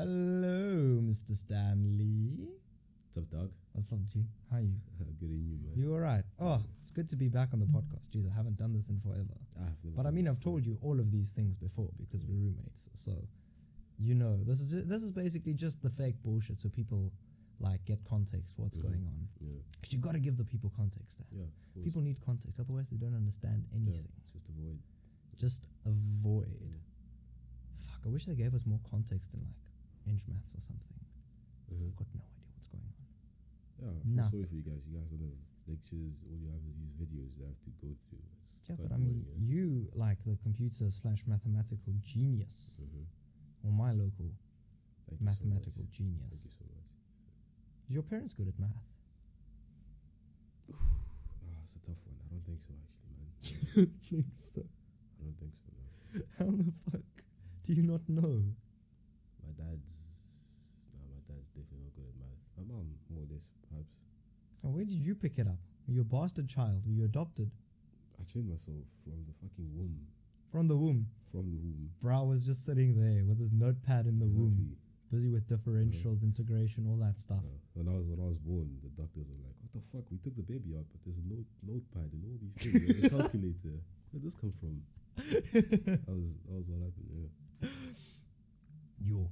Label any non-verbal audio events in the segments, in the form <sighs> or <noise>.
Hello, Mr. Stanley. What's up, dog? What's up, G? How are you? <laughs> Good in you, man. You all right? Oh, it's good to be back on the podcast. Jeez, I haven't done this in forever. I have never But I done mean, this I've told you all of these things before because we're roommates. So, you know, this is this is basically just the fake bullshit, so people like get context for what's Mhm. going on. Yeah, Because you got to give the people context. Yeah. of course. People need context, otherwise they don't understand yeah, anything. just avoid. Just avoid. Fuck, I wish they gave us more context in like inch maths or something. Mhm. I've got no idea what's going on. Yeah, I feel sorry for you guys. You guys don't have lectures. All you have is these videos you have to go through. It's Yeah, but I mean, boring, you like the computer slash mathematical genius. Mhm. or my local Thank you mathematical So genius. Thank you so much. Is your parents good at math? <sighs> Ah, it's a tough one. I don't think so, actually, man. <laughs> think so. I don't think so. No. How the fuck do you not know? My dad's. No, my dad's definitely not good at math. My mom, more or less, perhaps. Oh, where did you pick it up? Were you a bastard child? Were you adopted I trained myself from the fucking womb. from the womb? From the womb. Bro was just sitting there with his notepad in the womb, busy with differentials, integration, all that stuff. Uh, when I was when I was born, the doctors were like, "What the fuck? We took the baby out, but there's a note notepad and all these things. There's a <laughs> calculator. Where did this come from?" <laughs> That was that was what happened. Yeah. Yo,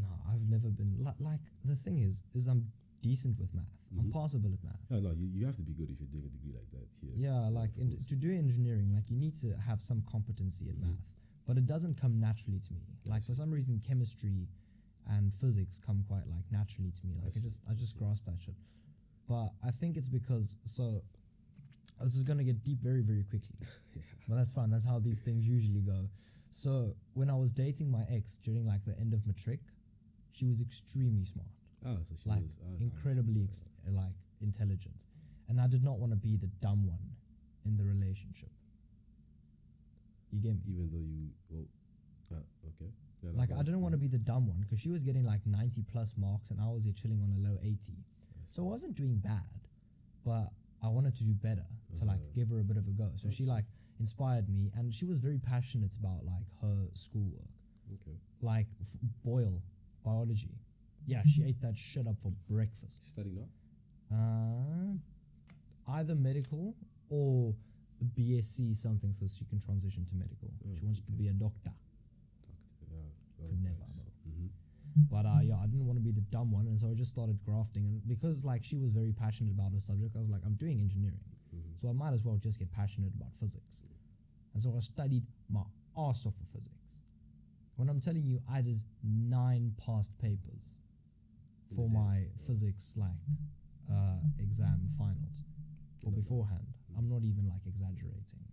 no, I've never been li- like the thing is, is I'm decent with math. I'm Mhm. passable at math. No, no, you, you have to be good if you're doing a degree like that here. Yeah, like in, to do engineering, like you need to have some competency at Mhm. math, but it doesn't come naturally to me. I Like for some reason, chemistry and physics come quite like naturally to me. I Like I, see, just I I just grasp that shit. But I think it's because so this is gonna get deep very very quickly. <laughs> yeah. But that's fine. That's how these things usually go. So when I was dating my ex during like the end of matric, she was extremely smart Ah, so she like was nice. incredibly Yeah. ex- uh, like intelligent and i did not want to be the dumb one in the relationship you get me Even though you, well, ah, okay. Yeah, like i didn't want to be the dumb one because she was getting like 90 plus marks and i was here chilling on a low 80 I so i wasn't doing bad but i wanted to do better to like Uh-huh. give her a bit of a go so she like inspired me and she was very passionate about like her schoolwork Okay. like f- boyle biology yeah she ate that shit up for breakfast She's studying now. Uh, either medical or BSc something so she can transition to medical. Oh, she wants to be a doctor. Doctor. Yeah. Could never, bro. Mm-hmm. But uh, yeah, I didn't want to be the dumb one, and so I just started grafting. And because like she was very passionate about her subject, I was like, I'm doing engineering, Mm-hmm. so I might as well just get passionate about physics. And so I studied my ass off for physics. When I'm telling you, I did nine past papers for my physics like uh, exam finals or beforehand. I'm not even like exaggerating.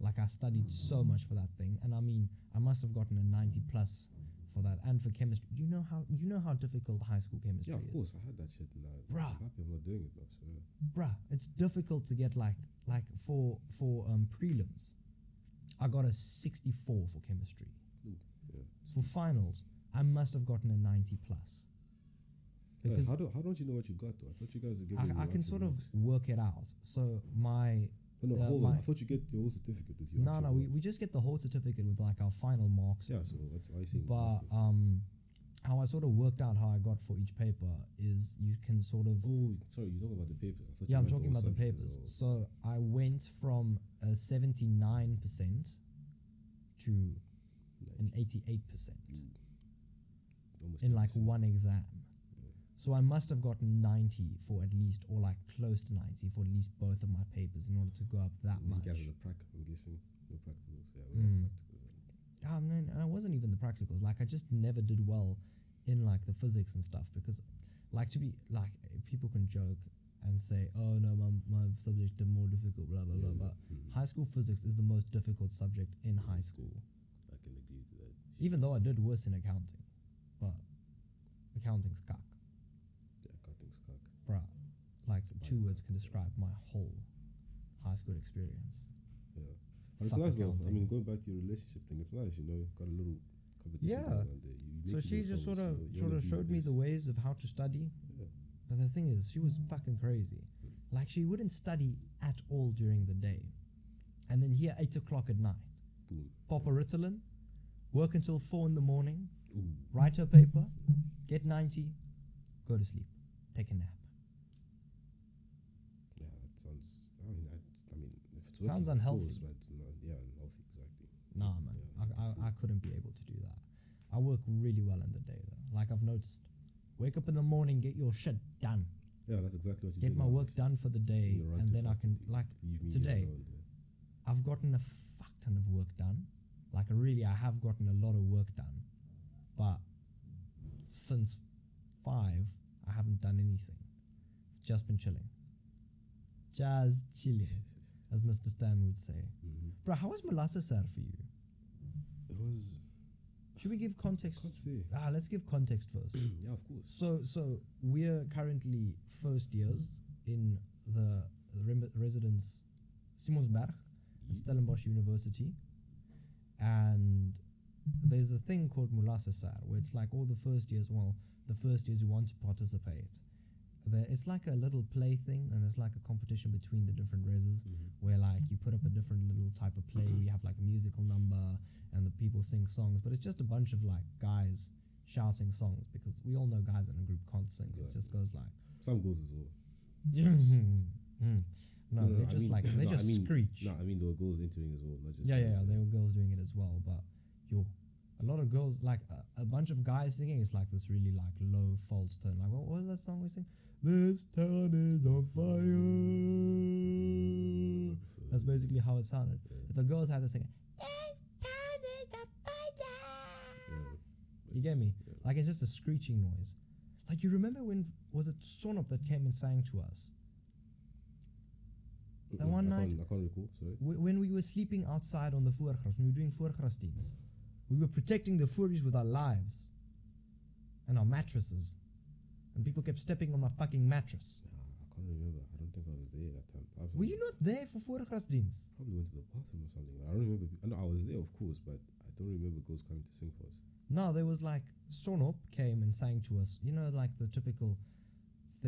Like I studied so much for that thing, and I mean, I must have gotten a 90 plus for that, and for chemistry. You know how you know how difficult high school chemistry is. Yeah, of course. I had that shit. And I, Bruh. I'm happy I'm not doing it now. So bruh. It's difficult to get like like for for um prelims. I got a 64 for chemistry. For finals, I must have gotten a 90 plus. Yeah, Because how, do, how don't you know what you got though? I thought you guys giving. I, I can sort of work it out. So my No, no, uh, hold on. I thought you get your whole certificate with your. no no we, we just get the whole certificate with like our final marks. Yeah. So what, are you? But um, how I sort of worked out how I got for each paper is you can sort of oh, sorry. You're talking about the papers. I thought yeah you I'm talking about the papers. So I went from a 79 percent to an 88 percent Mm. Almost in like 10%. one exam. Yeah. So I must have gotten 90 for at least, or like close to 90 for at least both of my papers in order to go up that And much. You guys the prac. I'm guessing no practicals. Yeah. We Mm. practicals. Yeah, I mean, and it wasn't even the practicals. Like, I just never did well in like the physics and stuff because, like, to be like, people can joke and say, "Oh no, my my subject are more difficult." Blah blah blah. Yeah, But mhm. high school physics is the most difficult subject in high school. I can agree to that. Even though I did worse in accounting, but accounting's cock, Yeah, cutting's cock. bruh. Like It's two words cock, can describe my whole high school experience. Yeah. But it's nice though. I mean, going back to your relationship thing, it's nice. You know, you got a little competition Yeah. going there. You So she just sort of sort of showed me the ways of how to study. Yeah. But the thing is, she was fucking crazy. Mm. Like she wouldn't study at all during the day, and then here eight o'clock at night, Boom. pop a Ritalin, work until four in the morning, Ooh. write a paper, get 90, go to sleep, take a nap. Yeah, that sounds. I mean, I, I mean, if it's Sounds working, unhealthy. course, but it's not. Yeah, unhealthy, exactly. Nah, man, Yeah, I, I, I couldn't be able to do that. I work really well in the day, though. Like I've noticed, wake up in the morning, get your shit done, Yeah, that's exactly what you do. get my work done for the day, and then I can like today. alone, yeah. I've gotten a fuck ton of work done. Like really, I have gotten a lot of work done, but since five, I haven't done anything. Just been chilling. Just chilling, <laughs> as Mr. Stan would say. Mhm. Bro, how was Molasses for you? It was. Should we give context? Can't say. Ah, let's give context first. <clears throat> yeah, of course. So, so we're currently first years in the rem- residence Simonsberg, at Stellenbosch University, and there's a thing called Mulassasar, where it's like all the first years. Well, the first years who want to participate. There, it's like a little play thing, and it's like a competition between the different reses Mhm. where like you put up a different little type of play where you have like a musical number and the people sing songs but it's just a bunch of like guys shouting songs because we all know guys in a group can't sing so it just goes like Some goals as well. <laughs> Mm. No, No, no, they I just mean- like they no, I just mean- screech No, I mean there were goals entering as well, not just. yeah yeah, yeah there were girls doing it as well but yo a lot of girls like a, a bunch of guys singing It's like this really like low false tone like what was that song we sing this town is on fire that's basically how it sounded Yeah. the girls had to sing Yeah. You get me? Yeah. Like it's just a screeching noise. Like you remember when was it Sonop that came and sang to us? That Mm-mm, one I night- can't, I can't recall. Sorry. Wh- when we were sleeping outside on the voorgras, when we were doing voorgrasdienst, we were protecting the furries with our lives and our mattresses. And people kept stepping on my fucking mattress. Nah, I can't remember. I don't think I was there that time. Were you not there for voorgrasdienst? Probably went to the bathroom or something. I don't remember. I know I was there, of course, but I don't remember girls coming to sing for us. No, there was like Sonop came and sang to us. You know, like the typical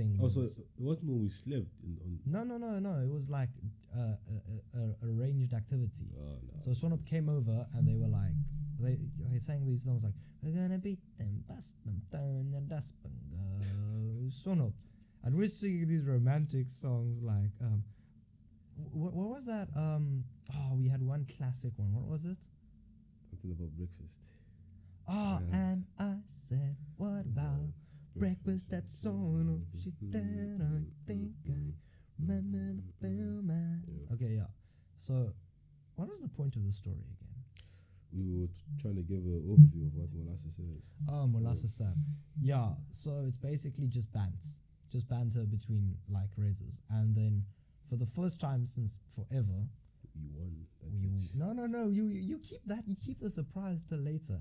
thing. Oh, so it wasn't when we slept in, on. No, no, no, no. It was like uh, a, a, a arranged activity. Oh no. So Sonop came over and they were like, they they sang these songs like, "We're gonna beat them, bust them, down their dustbin, go Sonop," and we're singing these romantic songs like, um, what what was that? Um, oh, we had one classic one. What was it? Something about breakfast. Oh, Yeah. and I said, what about breakfast at Sonop? Oh, She's said, I think I remember the film. man." Yeah. Okay, yeah. So, what was the point of the story again? We were t- trying to give an overview of what Molasses is. Oh, molasses sap. Yeah, so it's basically just bants, just banter between like races, and then for the first time since forever, you won. That we bitch. no no no you you keep that you keep the surprise till later.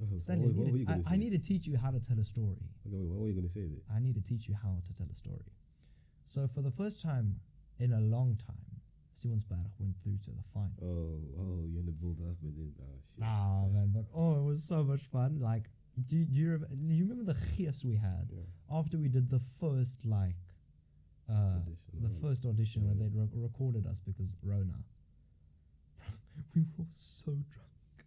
Oh, so Stanley, what, I what need were you to- gonna I. I need to teach you how to tell a story. Okay, wait, what were you gonna say there? I need to teach you how to tell a story. So for the first time in a long time, Simonsberg went through to the final. Oh, oh, you're in the build up and then ah shit. Ah man, but oh, it was so much fun. Like, do, do you rem- do you remember the chias we had? Yeah. after we did the first like uh Audition, the right. first audition where they'd re- recorded us because Rona. <laughs> we were all so drunk.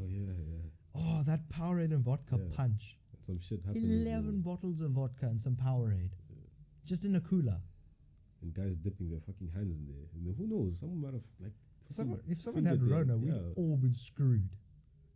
Oh yeah, yeah. Oh, that Powerade and vodka Yeah. punch. And some shit happened. as well. Eleven bottles of vodka and some Powerade, just in a cooler. and guys dipping their fucking hands in there. And then who knows? Someone might have like. Someone, fucking if someone had fingered Rona, we'd yeah. all been screwed.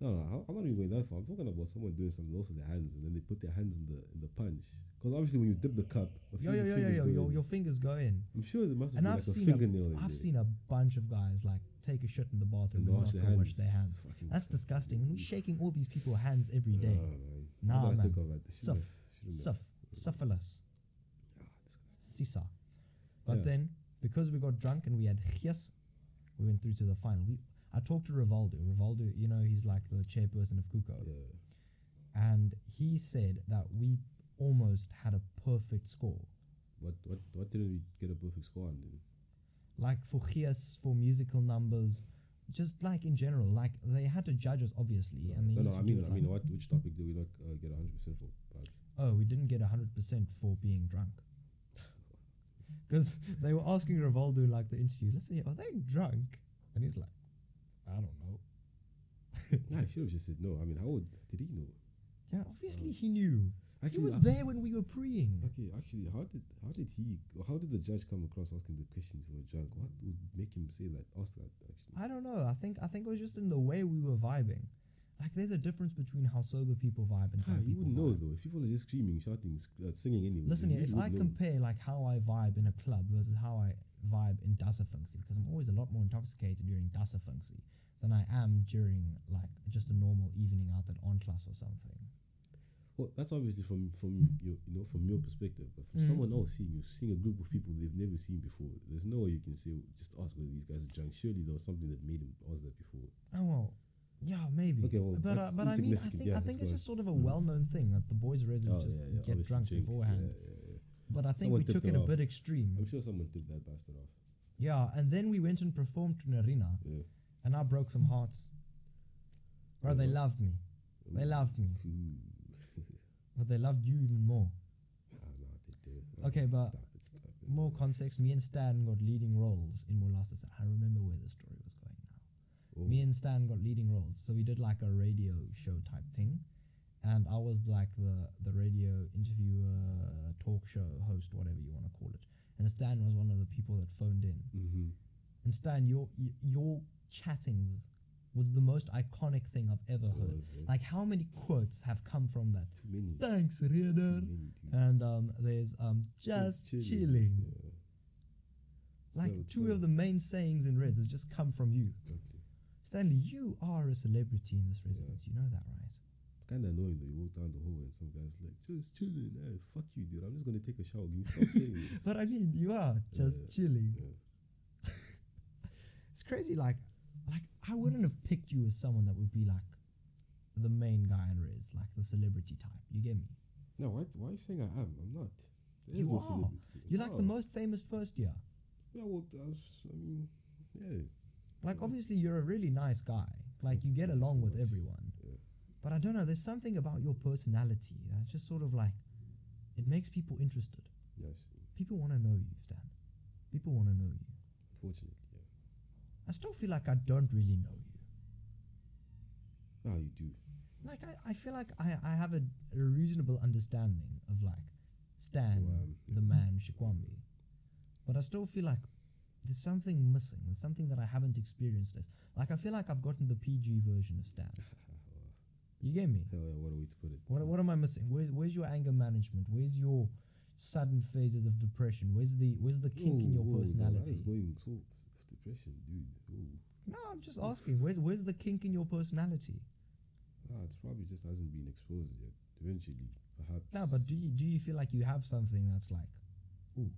No, no, I- I'm not even going that far. I'm talking about someone doing something else with their hands, and then they put their hands in the in the punch. Because obviously, when you dip the cup, a few Yo, yo, yo, yo, fingers yo, go your, in. your fingers go in. I'm sure there must have And been I've like a seen fingernail. a, in I've there. seen a bunch of guys like take a shit in the bathroom and wash their go hands. wash their hands. That's disgusting. And we're shaking all these people's hands every day. Oh, man. Nah, Now that I man. think of it, they shouldn't Suff. have- shouldn't have. Suff, syphilis, Ah, sisa. But Yeah. then because we got drunk and we had chias, we went through to the final. We I talked to Rivaldo. Rivaldo, you know, he's like the chairperson of Kuko, Yeah. and he said that we almost had a perfect score. What what what didn't we get a perfect score on then? Like for chias, for musical numbers, just like in general, like they had to judge us obviously, and no, no. I mean, I mean, what which topic did we not uh, get 100 percent for? But Oh, we didn't get hundred percent for being drunk. <laughs> Because they were asking Rivaldo like the interview, let's see, are they drunk? And he's like, I don't know. <laughs> nah, I should have just said no. I mean, how would did he know? Yeah, obviously he knew. Actually, he was there when we were praying. Okay, actually, how did how did he how did the judge come across asking the questions were drunk? What would make him say that? Ask that actually. I don't know. I think I think it was just in the way we were vibing. Like there's a difference between how sober people vibe and Ah, how you people wouldn't know though. If people are just screaming, shouting, sc- uh, singing anyway. Listen you here, if I know. compare like how I vibe in a club versus how I vibe in Dassafunksy, because I'm always a lot more intoxicated during Dassafunksy than I am during like just a normal evening out at Enclass or something. Well, that's obviously from from your you know from your perspective, but from Mhm. someone else seeing you, seeing a group of people they've never seen before, there's no way you can say just ask whether these guys are drunk. Surely there was something that made him ask that before. Oh well, yeah, maybe. Okay, well, but uh, but I mean, I think Yeah, I it's think it's just sort of a Mm. well-known thing that the boys' residents just get drunk drink. beforehand. Yeah, yeah, yeah. But I think Someone we took it it a off. bit extreme. I'm sure someone tipped that bastard off. Yeah, and then we went and performed to Nerina, Yeah. and I broke some hearts. Bro, they Yeah. loved me. They loved me. But they loved you even more. Ah, no, they did. Okay, but stop it, stop it. More context, me and Stan got leading roles in Molasses. I remember where the story was going now. Oh, Me and Stan got leading roles. So we did like a radio show type thing. And I was like the, the radio interviewer, talk show host, whatever you want to call it. And Stan was one of the people that phoned in. mhm. And Stan, your your chattings was the most iconic thing I've ever heard. Was it? Like how many quotes have come from that? too many. Thanks, Reader. many. And um, there's um, just chilling. Yeah. Like So- two of the main sayings in Reds has just come from you. Exactly. Stanley, you are a celebrity in this residence. You know that, right? It's kind of annoying though. You walk down the hall and some guy's like, just chilling. Hey, fuck you, dude. I'm just gonna take a shower. Can you stop <laughs> saying this? But I mean, you are just Yeah. chilling. Yeah. <laughs> It's crazy. Like, like I wouldn't have picked you as someone that would be like the main guy in Reds, like the celebrity type. You get me? No, why, why are you saying I am? I'm not. There You no are. You're like the most famous first year. Yeah, well, I, mean, yeah. Like, Yeah. obviously, you're a really nice guy. Like, you get Thank you so along with much. everyone. Yeah. But I don't know. There's something about your personality that's just sort of like it makes people interested. Yes. People want to know you, Stan. People want to know you. Unfortunately. I still feel like I don't really know you. Ah, you do. Like I, I feel like I, I have a, a reasonable understanding of like Stan, Well, um, the man, Shikwambi. But I still feel like there's something missing. There's something that I haven't experienced as like I feel like I've gotten the PG version of Stan. <laughs> You get me? Hell yeah, what a way to put it. What what am I missing? Where's where's your anger management? Where's your sudden phases of depression? Where's the where's the kink in your Whoa, personality? is going so depression, dude. Ooh. No, I'm just asking. Where's where's the kink in your personality? Ah, it's probably just hasn't been exposed yet. Eventually, perhaps. No, but do you do you feel like you have something that's like, ooh,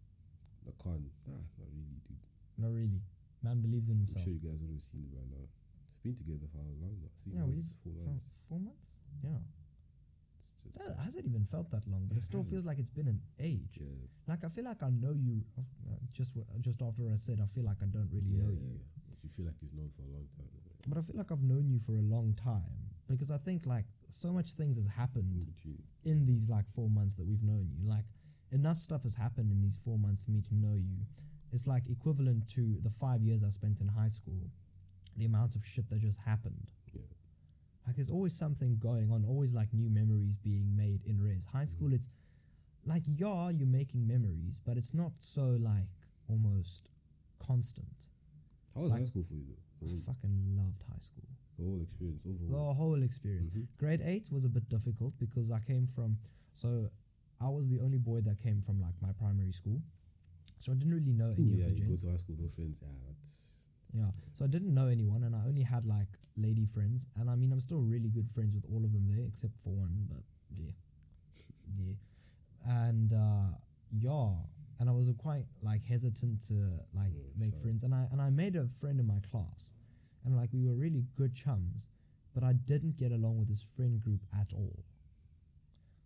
I can't. Nah, not really, dude. not really. Man believes in himself. I'm sure you guys would have seen it by now. It's been together for how long now? Three Yeah, we months, four Four, months. four months? Yeah. Just, That hasn't even felt that long, but Yeah, it still it feels like it's been an age. yeah. Like I feel like I know you. Uh, just w- just after I said, I feel like I don't really yeah, know yeah, you. You feel like you've known for a long time. But I feel like I've known you for a long time because I think like so much things has happened between. in these like four months that we've known you. Like enough stuff has happened in these four months for me to know you. It's like equivalent to the five years I spent in high school. The amount of shit that just happened. Yeah. Like there's always something going on, always like new memories being made in res. High school, it's like yeah, you're making memories, but it's not so like almost constant. How was Like- high school for you though? I fucking loved high school. the whole experience overall. The whole experience. Mhm. Grade eight was a bit difficult because I came from so I was the only boy that came from like my primary school, so I didn't really know Ooh, any yeah, of the you go to high school, no friends. Yeah, Yeah, so I didn't know anyone, and I only had like lady friends, and I mean I'm still really good friends with all of them there except for one, but yeah, yeah, and uh, yeah, and I was quite like hesitant to like Mm, make sorry. friends, and I and I made a friend in my class, and like we were really good chums, but I didn't get along with his friend group at all.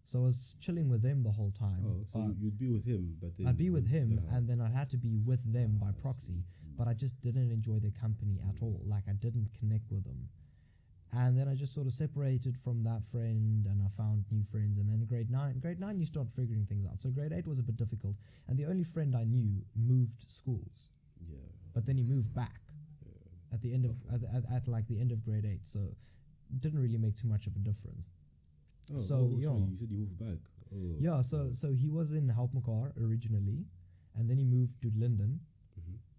So I was chilling with them the whole time. oh, so you'd be with him, but then I'd be with him, yeah. and then I'd have to be with them Ah, by proxy Mm. But I just didn't enjoy their company at mm. all. Like I didn't connect with them. And then I just sort of separated from that friend and I found new friends. And then grade nine, grade nine, you start figuring things out. So grade eight was a bit difficult. And the only friend I knew moved schools, yeah, but then he moved back yeah. at the end of at, at, at like the end of grade eight. So it didn't really make too much of a difference. Oh, oh So, oh, yeah. sorry, you said you moved back. Oh, Yeah, so so he was in Helpmekaar originally, and then he moved to Linden.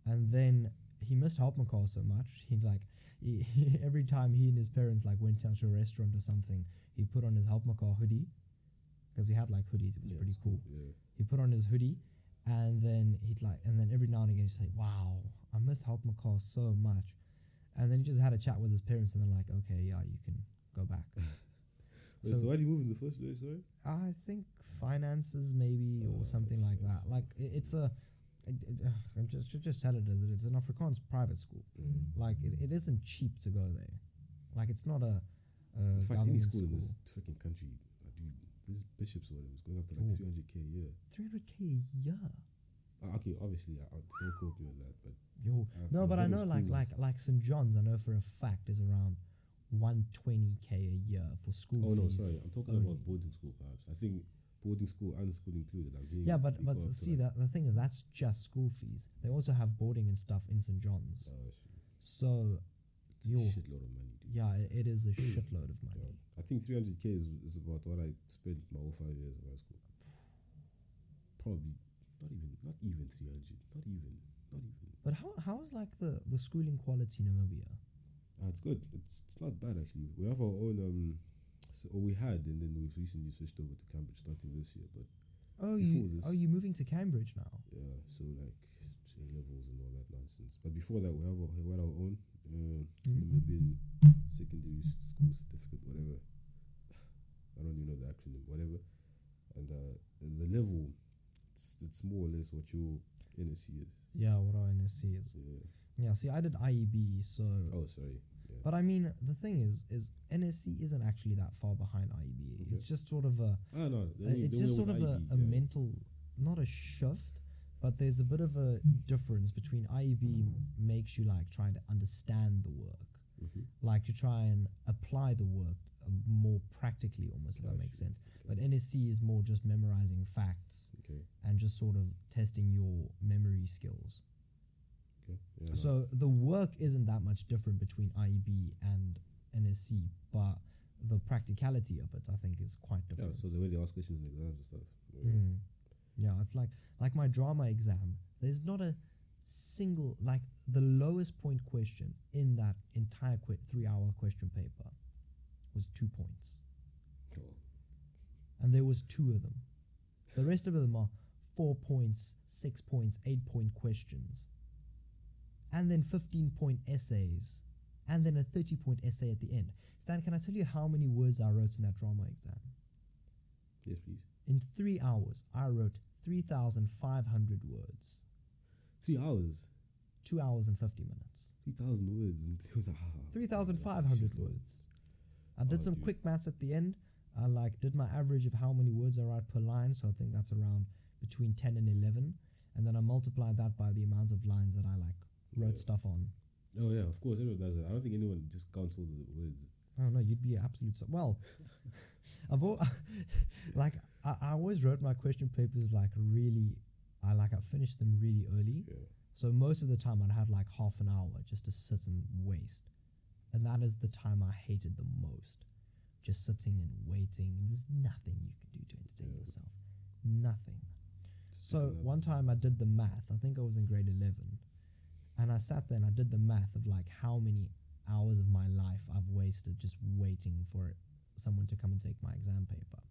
And then he missed Helpmekaar so much he like he, <laughs> every time he and his parents like went out to a restaurant or something, he put on his Helpmekaar hoodie because we had like hoodies. It was Yeah, pretty it's cool. Yeah. He put on his hoodie, and then he'd like, and then every now and again he'd say, "Wow, I miss Helpmekaar so much," and then he just had a chat with his parents, and they're like, "Okay, yeah, you can go back." <laughs> <laughs> Wait, so, why did you move in the first place? Sorry. I think finances maybe Oh, or something like that. Like i- it's a, I'm just should just tell it as it is. An Afrikaans private school. Mm. Like it, it isn't cheap to go there. Like it's not a, a In fact, any government school, school. in this freaking country, uh, dude, this bishops or whatever is going up to like 300k a year. 300k a year. Uh, okay, obviously, I, I don't quote me on that, but Yo, no, but I know like like like St John's. I know for a fact is around 120k a year for school oh no, fees. sorry, I'm talking only. about boarding school. Perhaps I think boarding school and school included. I'm hearing Yeah, but but go up to, see like, that the thing is that's just school fees. They also have boarding and stuff in St John's. it's- So it's a shitload of money, dude. yeah, it, is a <clears throat> shitload of Yeah. money. I think 300k is, is about what I spent my whole five years of high school. Probably not even, not even 300, not even, not even. But how how is like the the schooling quality in Namibia? Ah, it's good. It's, it's not bad actually. We have our own, um, so, or we had, and then we've recently switched over to Cambridge starting this year. But Oh, you this. oh you moving to Cambridge now? yeah, so like A levels and all that nonsense. But before that, we have our, we had our own uh, Mhm. Namibian secondary school certificate, whatever. <sighs> I don't even know the acronym, whatever. And uh, the level, it's, it's more or less what your NSC is. Yeah, what our NSC is. Yeah. Yeah, see, I did IEB, so. Oh, sorry. Yeah. But I mean, the thing is, is NSC isn't actually that far behind IEB. Okay. It's just sort of a, no. uh, only- it's just sort of a, IB, a yeah. mental, not a shift, but there's a bit of a difference between IEB makes you like trying to understand the work, Mhm. like to try and apply the work uh, more practically, almost if that I makes sense. But NSC is more just memorizing facts Okay. and just sort of testing your memory skills. Okay. Yeah, no. So the work isn't that much different between IEB and NSC, but the practicality of it, I think, is quite yeah, different. so the way they ask questions in exams and stuff. Yeah. Mm. Yeah, it's like like my drama exam. There's not a single like the lowest point question in that entire qu- three-hour question paper was two points, Oh, and there was two of them. The rest of them are four points, six points, eight point questions, and then fifteen point essays, and then a thirty point essay at the end. Stan, can I tell you how many words I wrote in that drama exam? yes, please. In three hours, I wrote 3,500 words. Three hours, Two hours and 50 minutes. three thousand words, and ah, 3,500 words. I did Oh, some dude. quick maths at the end. I like did my average of how many words I write per line. So I think that's around between 10 and 11. And then I multiplied that by the amount of lines that I like wrote Yeah. stuff on. Oh yeah, of course, everyone does that. I don't think anyone just counts all the words. I don't know. You'd be absolute. So- well, <laughs> I've al- <laughs> like I, I always wrote my question papers like really. I like I finished them really early. Yeah. So most of the time I'd have like half an hour just to sit and waste. And that is the time I hated the most. Just sitting and waiting. There's nothing you can do to entertain Yeah. yourself. Nothing. Just So one time I did the math. I think I was in grade 11. And I sat there and I did the math of like how many hours of my life I've wasted just waiting for someone to come and take my exam paper.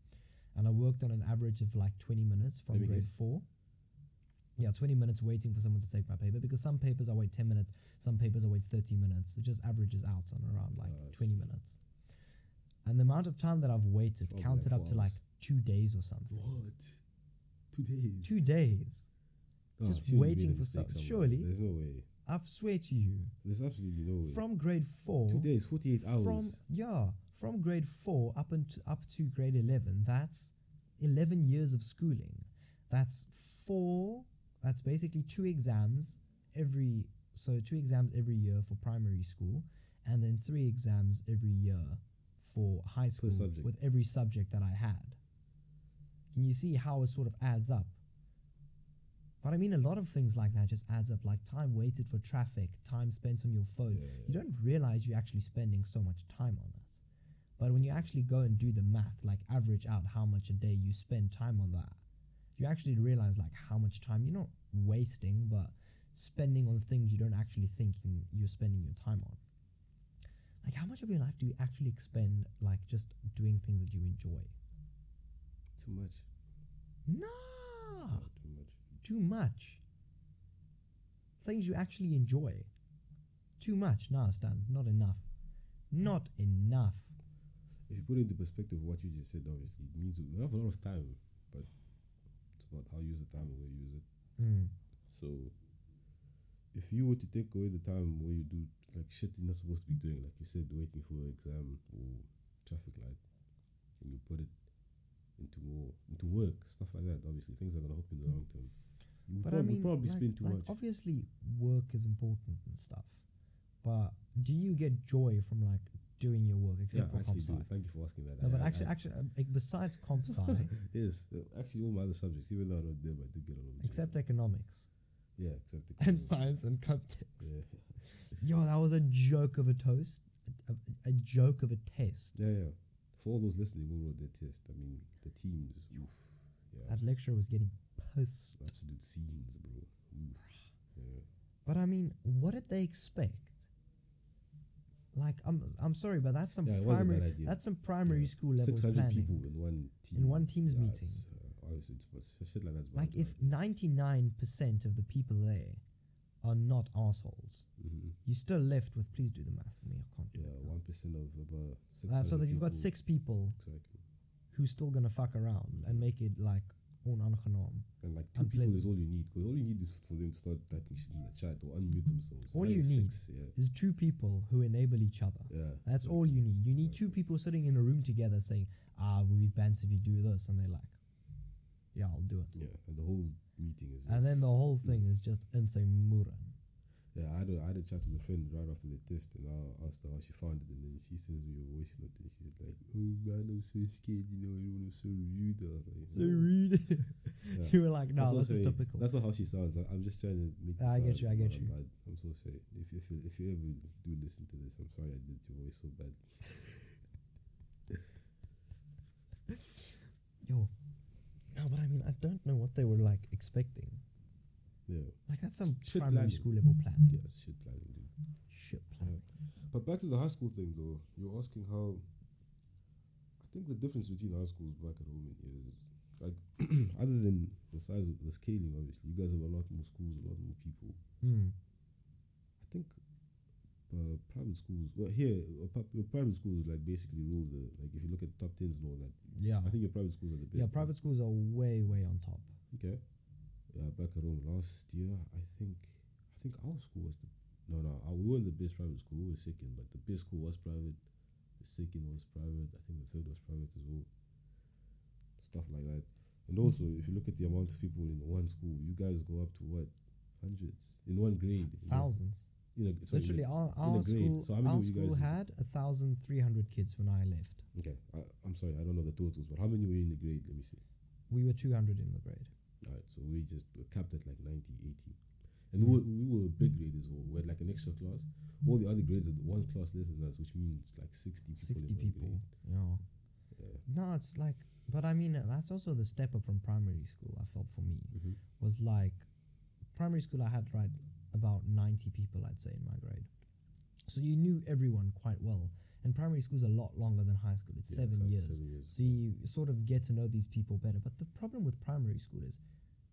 And I worked on an average of like 20 minutes from grade guess. 4. Yeah, 20 minutes waiting for someone to take my paper because some papers I wait 10 minutes, some papers I wait 30 minutes. It just averages out on around like I 20 minutes. And the amount of time that I've waited Probably counted up four to like two days or something. What? Two days. Two days. Oh, just waiting for some- mistake somewhere. surely. There's no way. I swear to you, There's absolutely no way. from grade four, Two days, 48 hours. from yeah, from grade four up into up to grade eleven, that's eleven years of schooling. That's four. That's basically two exams every. So two exams every year for primary school, and then three exams every year for high school subject. with every subject that I had. Can you see how it sort of adds up? But I mean, a lot of things like that just adds up, like time waited for traffic, time spent on your phone. Yeah, You yeah. don't realize you're actually spending so much time on it. But when you actually go and do the math, like average out how much a day you spend time on that, you actually realize like how much time you're not wasting, but spending on things you don't actually think you- you're spending your time on. Like how much of your life do you actually expend like just doing things that you enjoy? Too much. No, too much. Things you actually enjoy. Too much. Nah, Stan, not enough. Not enough. If you put it into perspective, what you just said, obviously, it means we have a lot of time, but it's about how you use the time and where you use it. Mm. So, if you were to take away the time where you do like shit you're not supposed to be doing, like you said, waiting for an exam or traffic light, and you put it into more into work, stuff like that. Obviously, things are gonna help you in the long term. Would But I prob- mean, probably like, spend too like much. obviously, work is important and stuff. But do you get joy from like doing your work, Yeah, except for I comp sci? Thank you for asking that. No, I- but I- actually, I- actually, um, like, besides comp sci, <laughs> yes, uh, actually all my other subjects, even though I don't do them, I do get on them. except economics yeah, except the <laughs> and science and context. Yeah, <laughs> Yo, that was a joke of a toast, a, a, a joke of a test. yeah, yeah. For all those listening who wrote their test, I mean, the teams, oof, yeah, That lecturer was getting pissed. absolute scenes, bro. Yeah. But I mean, what did they expect? Like, I'm I'm sorry, but that's some Yeah, it was a bad primary that's some primary Yeah. school level 600 planning. people in one team. In one team's Yeah, meeting. Uh, obviously, it's, it's shit like that's Like, if ninety nine percent of the people there are not assholes, Mhm. you still left with. Please do the math for me. I can't do yeah, it. one percent of about. Uh, so that you've got six people Exactly, who's still gonna fuck around and make it like and like two people is all you need. Because all you need is for them to start typing shit in the chat or unmute themselves. All you need. six, yeah, Is two people who enable each other. yeah. That's all you need. You need two people sitting in a room together saying, "Ah, we'll be bands if you do this," and they're like, "Yeah, I'll do it." Yeah, and the whole meeting is. And then the whole thing is just insane muran. Yeah, I had, a, I had a chat with a friend right after the test, and I asked her how she found it, and then she sends me a voice note, and she's like, "Oh man, I'm so scared. You know, everyone was so rude." I was like, So "No." rude. <laughs> Yeah. you were like, "No, this is typical." That's not how she sounds. Like, I'm just trying to make. I get you, I get you. bad. I'm so sorry. If if you, if you ever do listen to this, I'm sorry I did your voice so bad. <laughs> Yo, no, but I mean, I don't know what they were like expecting. Yeah, Like that's some Shit primary planning. school level planning. yeah, shit planning, dude. Shit planning. But back to the high school thing, though. You're asking how. I think the difference between high schools back at home is like, <clears throat> other than the size of the scaling, obviously, you guys have a lot more schools, a lot more people. Mm. I think uh, private schools. Well, here, uh, uh, private schools like basically rule the like. If you look at top tens and all that, Yeah. I think your private schools are the best. Yeah, private schools are way, way on top. Okay. Yeah, back at home last year, I think I think our school was the no no uh, we weren't the best private school. We were second, but the best school was private. The second was private. I think the third was private as well. Stuff like that. And also, if you look at the amount of people in one school, you guys go up to what hundreds in one grade. in a- Thousands. In a, sorry, in Literally, our, in a our grade. school, So how many our school had a thousand three hundred kids when I left. okay, I, I'm sorry, I don't know the totals, but how many were in the grade? Let me see. We were two hundred in the grade. All right, so we just were capped at like 90, 80. And we, were, we were a big grade as well. We had like an extra class. All the other grades are one class less than us, which means like 60 people. Sixty in people. Yeah. Yeah. No, it's like, but I mean, that's also the step up from primary school. I felt for me Mhm. was like, primary school I had right about ninety people, I'd say in my grade. So you knew everyone quite well. And primary school is a lot longer than high school. It's Yeah, seven like years. Seven years. So you sort of get to know these people better. But the problem with primary school is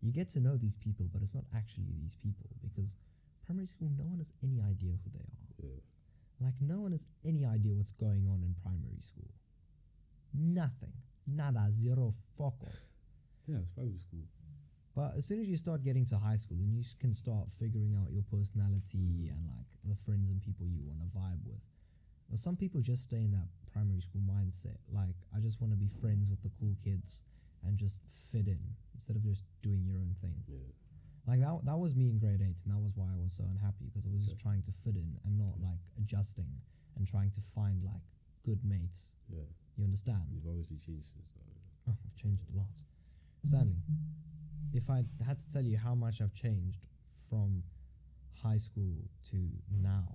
you get to know these people, but it's not actually these people because primary school, no one has any idea who they are. yeah. Like, no one has any idea what's going on in primary school. Nothing. Nada. Zero. Fuck off. <laughs> Yeah, it's private school. But as soon as you start getting to high school, then you can start figuring out your personality mm. and like the friends and people you want to vibe with. But some people just stay in that primary school mindset. Like, I just want to be friends with the cool kids and just fit in instead of just doing your own thing. Yeah. Like that, that was me in grade eight, and that was why I was so unhappy because I was just trying to fit in and not like adjusting and trying to find like good mates. Yeah. You understand? You've obviously changed since then. Oh, I've changed a lot. Stanley, if I had to tell you how much I've changed from high school to now,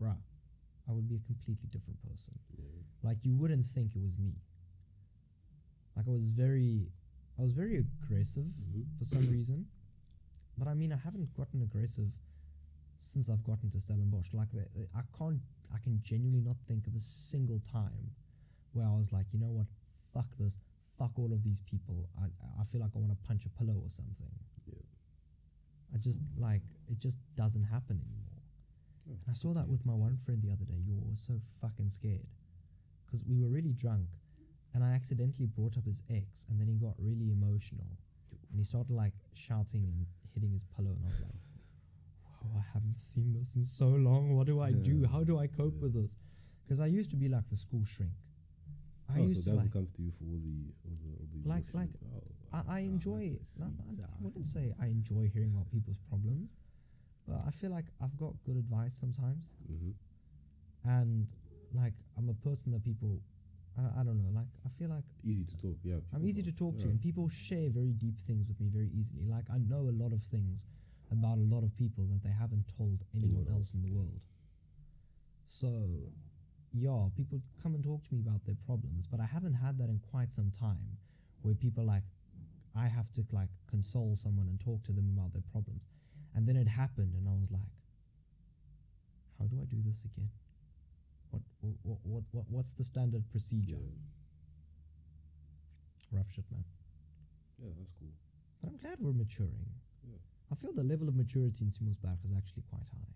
bruh, I would be a completely different person. Yeah. Like you wouldn't think it was me. Like I was very, I was very aggressive Mhm. for some reason, but I mean I haven't gotten aggressive since I've gotten to Stellenbosch. Like the, the- I can't, I can genuinely not think of a single time where I was like, you know what, fuck this, fuck all of these people. I, I feel like I want to punch a pillow or something. Yeah. I just like it just doesn't happen anymore. Oh, And I saw that with my one friend the other day. You were so fucking scared because we were really drunk, and I accidentally brought up his ex, and then he got really emotional, and he started like shouting and hitting his pillow, and I was like, "Wow, I haven't seen this in so long. What do I do? How do I cope Yeah. with this?" Because I used to be like the school shrink. I oh, used so to like, comes to you for all the all the, all the Like- like. Oh, I, I oh, enjoy. that's not- I wouldn't say I enjoy hearing about people's problems, but I feel like I've got good advice sometimes. Mhm. and like I'm a person that people, I, I don't know, like I feel like Easy to talk. Yeah. I'm easy to talk to, and people share very deep things with me very easily. Like I know a lot of things about a lot of people that they haven't told anyone, Anyone else else, in the yeah. world. So, yeah, people come and talk to me about their problems, but I haven't had that in quite some time, where people like I have to like console someone and talk to them about their problems, and then it happened, and I was like, how do I do this again? What what what, what what's the standard procedure? Yeah. Rough shit, man. yeah, that's cool. But I'm glad we're maturing. Yeah. I feel the level of maturity in Simonsberg is actually quite high.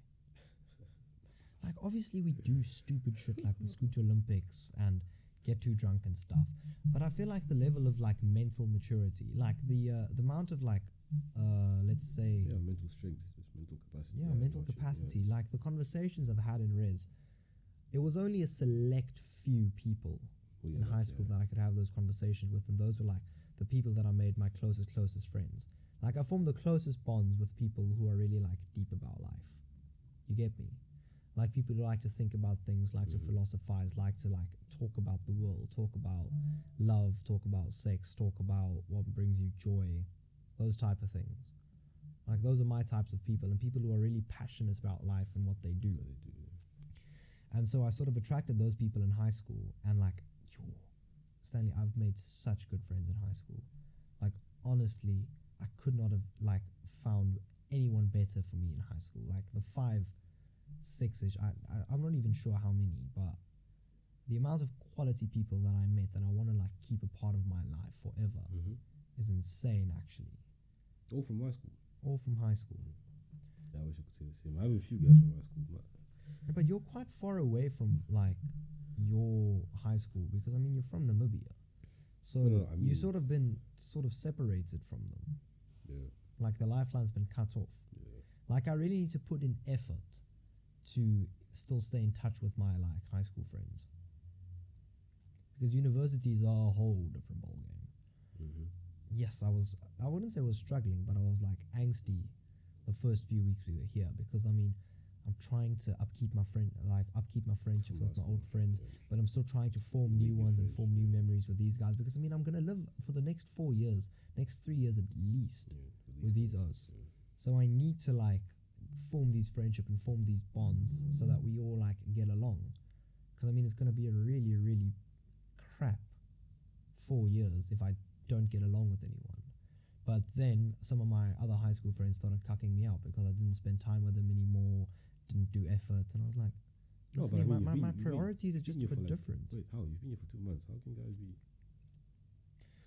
<laughs> like, obviously, we do stupid shit like the Scooter Olympics and get too drunk and stuff. But I feel like the level of like mental maturity, like the uh, the amount of like, uh, let's say, Yeah, mental strength, just mental capacity. yeah, mental gotcha, capacity. Yeah. Like the conversations I've had in res, it was only a select few people Well, yeah, in high yeah. school that I could have those conversations with, and those were like the people that I made my closest, closest friends. Like I formed the closest bonds with people who are really like deep about life. You get me? Like people who like to think about things, like to Mhm. philosophize, like to like talk about the world, talk about love, talk about sex, talk about what brings you joy, those type of things. Like those are my types of people, and people who are really passionate about life and what they do. They do. And so I sort of attracted those people in high school, and like, yo, Stanley, I've made such good friends in high school. Like, honestly, I could not have like found anyone better for me in high school. Like the five, six-ish. I, I I'm not even sure how many, but the amount of quality people that I met that I want to like keep a part of my life forever Mhm. is insane. Actually, All from high school. all from high school. Yeah, I wish I could say the same. I have a few guys from high school, but Yeah, But you're quite far away from like your high school because I mean you're from Namibia, so No, no, I you mean- sort of been sort of separated from them. yeah, Like the lifeline's been cut off. yeah. Like I really need to put in effort to still stay in touch with my like high school friends because universities are a whole different ballgame. Mm-hmm. Yes, I was. I wouldn't say I was struggling, but I was like angsty the first few weeks we were here because I mean. I'm trying to upkeep my friend, like upkeep my friendship with my old friends, but I'm still trying to form new ones and form new memories with these guys because I mean I'm gonna live for the next four years, next three years at least with these O's. So I need to like form these friendship and form these bonds so that we all like get along. Because I mean it's gonna be a really really four years if I don't get along with anyone. But then some of my other high school friends started cucking me out because I didn't spend time with them anymore, didn't do effort, and I was like, No, listen, but I my, mean, my, my been- priorities are just a bit for like- different. Wait, how? You've been here for two months. How can guys be?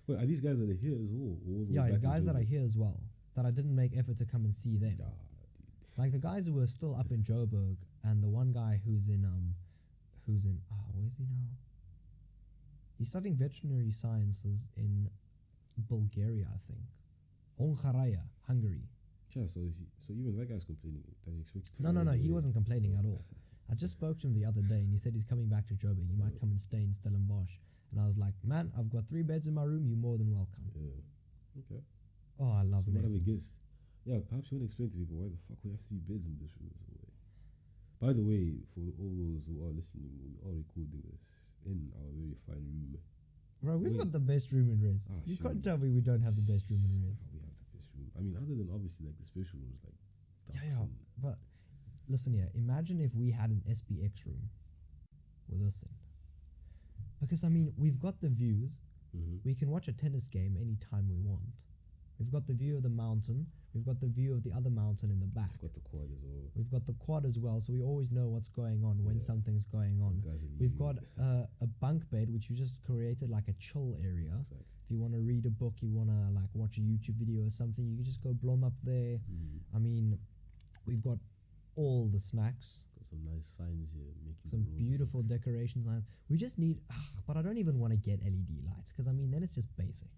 Wait, are these guys that are here as well? All the Yeah, guys that are here as well that I didn't make effort to come and see them. Nah. Like the guys who were still up in Joburg, and the one guy who's in um, who's in ah, where's he now? He's studying veterinary sciences in Bulgaria, I think. Onkaraya, Hungary. Yeah, so he, so even that guy's complaining. Does he expect? No, no, no. He wasn't complaining at all. I just spoke to him the other day, and he said he's coming back to Joburg. He might come and stay in Stellenbosch. And I was like, man, I've got three beds in my room. You're more than welcome. Yeah. Okay. Oh, I love So what are guess? Yeah, perhaps you want to explain to people why the fuck we have three beds in this room. By the way, for all those who are listening, we are recording this in our very fine room. Bro, we've Wait. got the best room in Res. Ah, you sure. can't tell me we don't have the best room in Res. How we have the best room. I mean, other than obviously like the special rooms, like Yeah, yeah. and But listen here, imagine if we had an SBX room. with us in. Because I mean, we've got the views. Mm-hmm. We can watch a tennis game anytime we want. We've got the view of the mountain. We've got the view of the other mountain in the back. I've got the quad as well. We've got the quad as well, so we always know what's going on when Yeah. something's going on. We've got uh, a bunk bed which you just created like a chill area. Exactly. If you want to read a book, you want to like watch a YouTube video or something, you can just go blom up there. Mm. I mean, we've got all the snacks, Got some nice signs here. Making some beautiful decorations. and We just need, ah, but I don't even want to get LED lights because I mean, then it's just basic.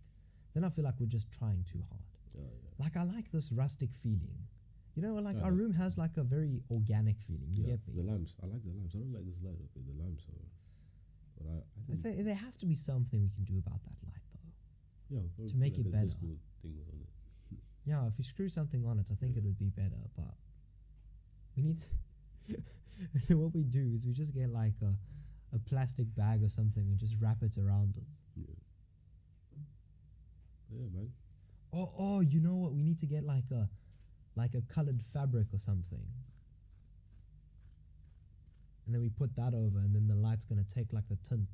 Then I feel like we're just trying too hard. Yeah. Like I like this rustic feeling. You know, like Yeah. our uh-huh. room has like a very organic feeling. You yeah. get me? The lamps. I like the lamps. I don't like this light up here. The lamps are. But I, I think there has to be something we can do about that light, though. yeah, to make like it better. thing on it. <laughs> Yeah, if you screw something on it, I think Yeah. it would be better. But we need to. <laughs> what we do is we just get like a, a plastic bag or something and just wrap it around us. Yeah. Yeah, man. Oh, oh, you know what? We need to get like a, like a colored fabric or something. And then we put that over, and then the light's gonna take like the tint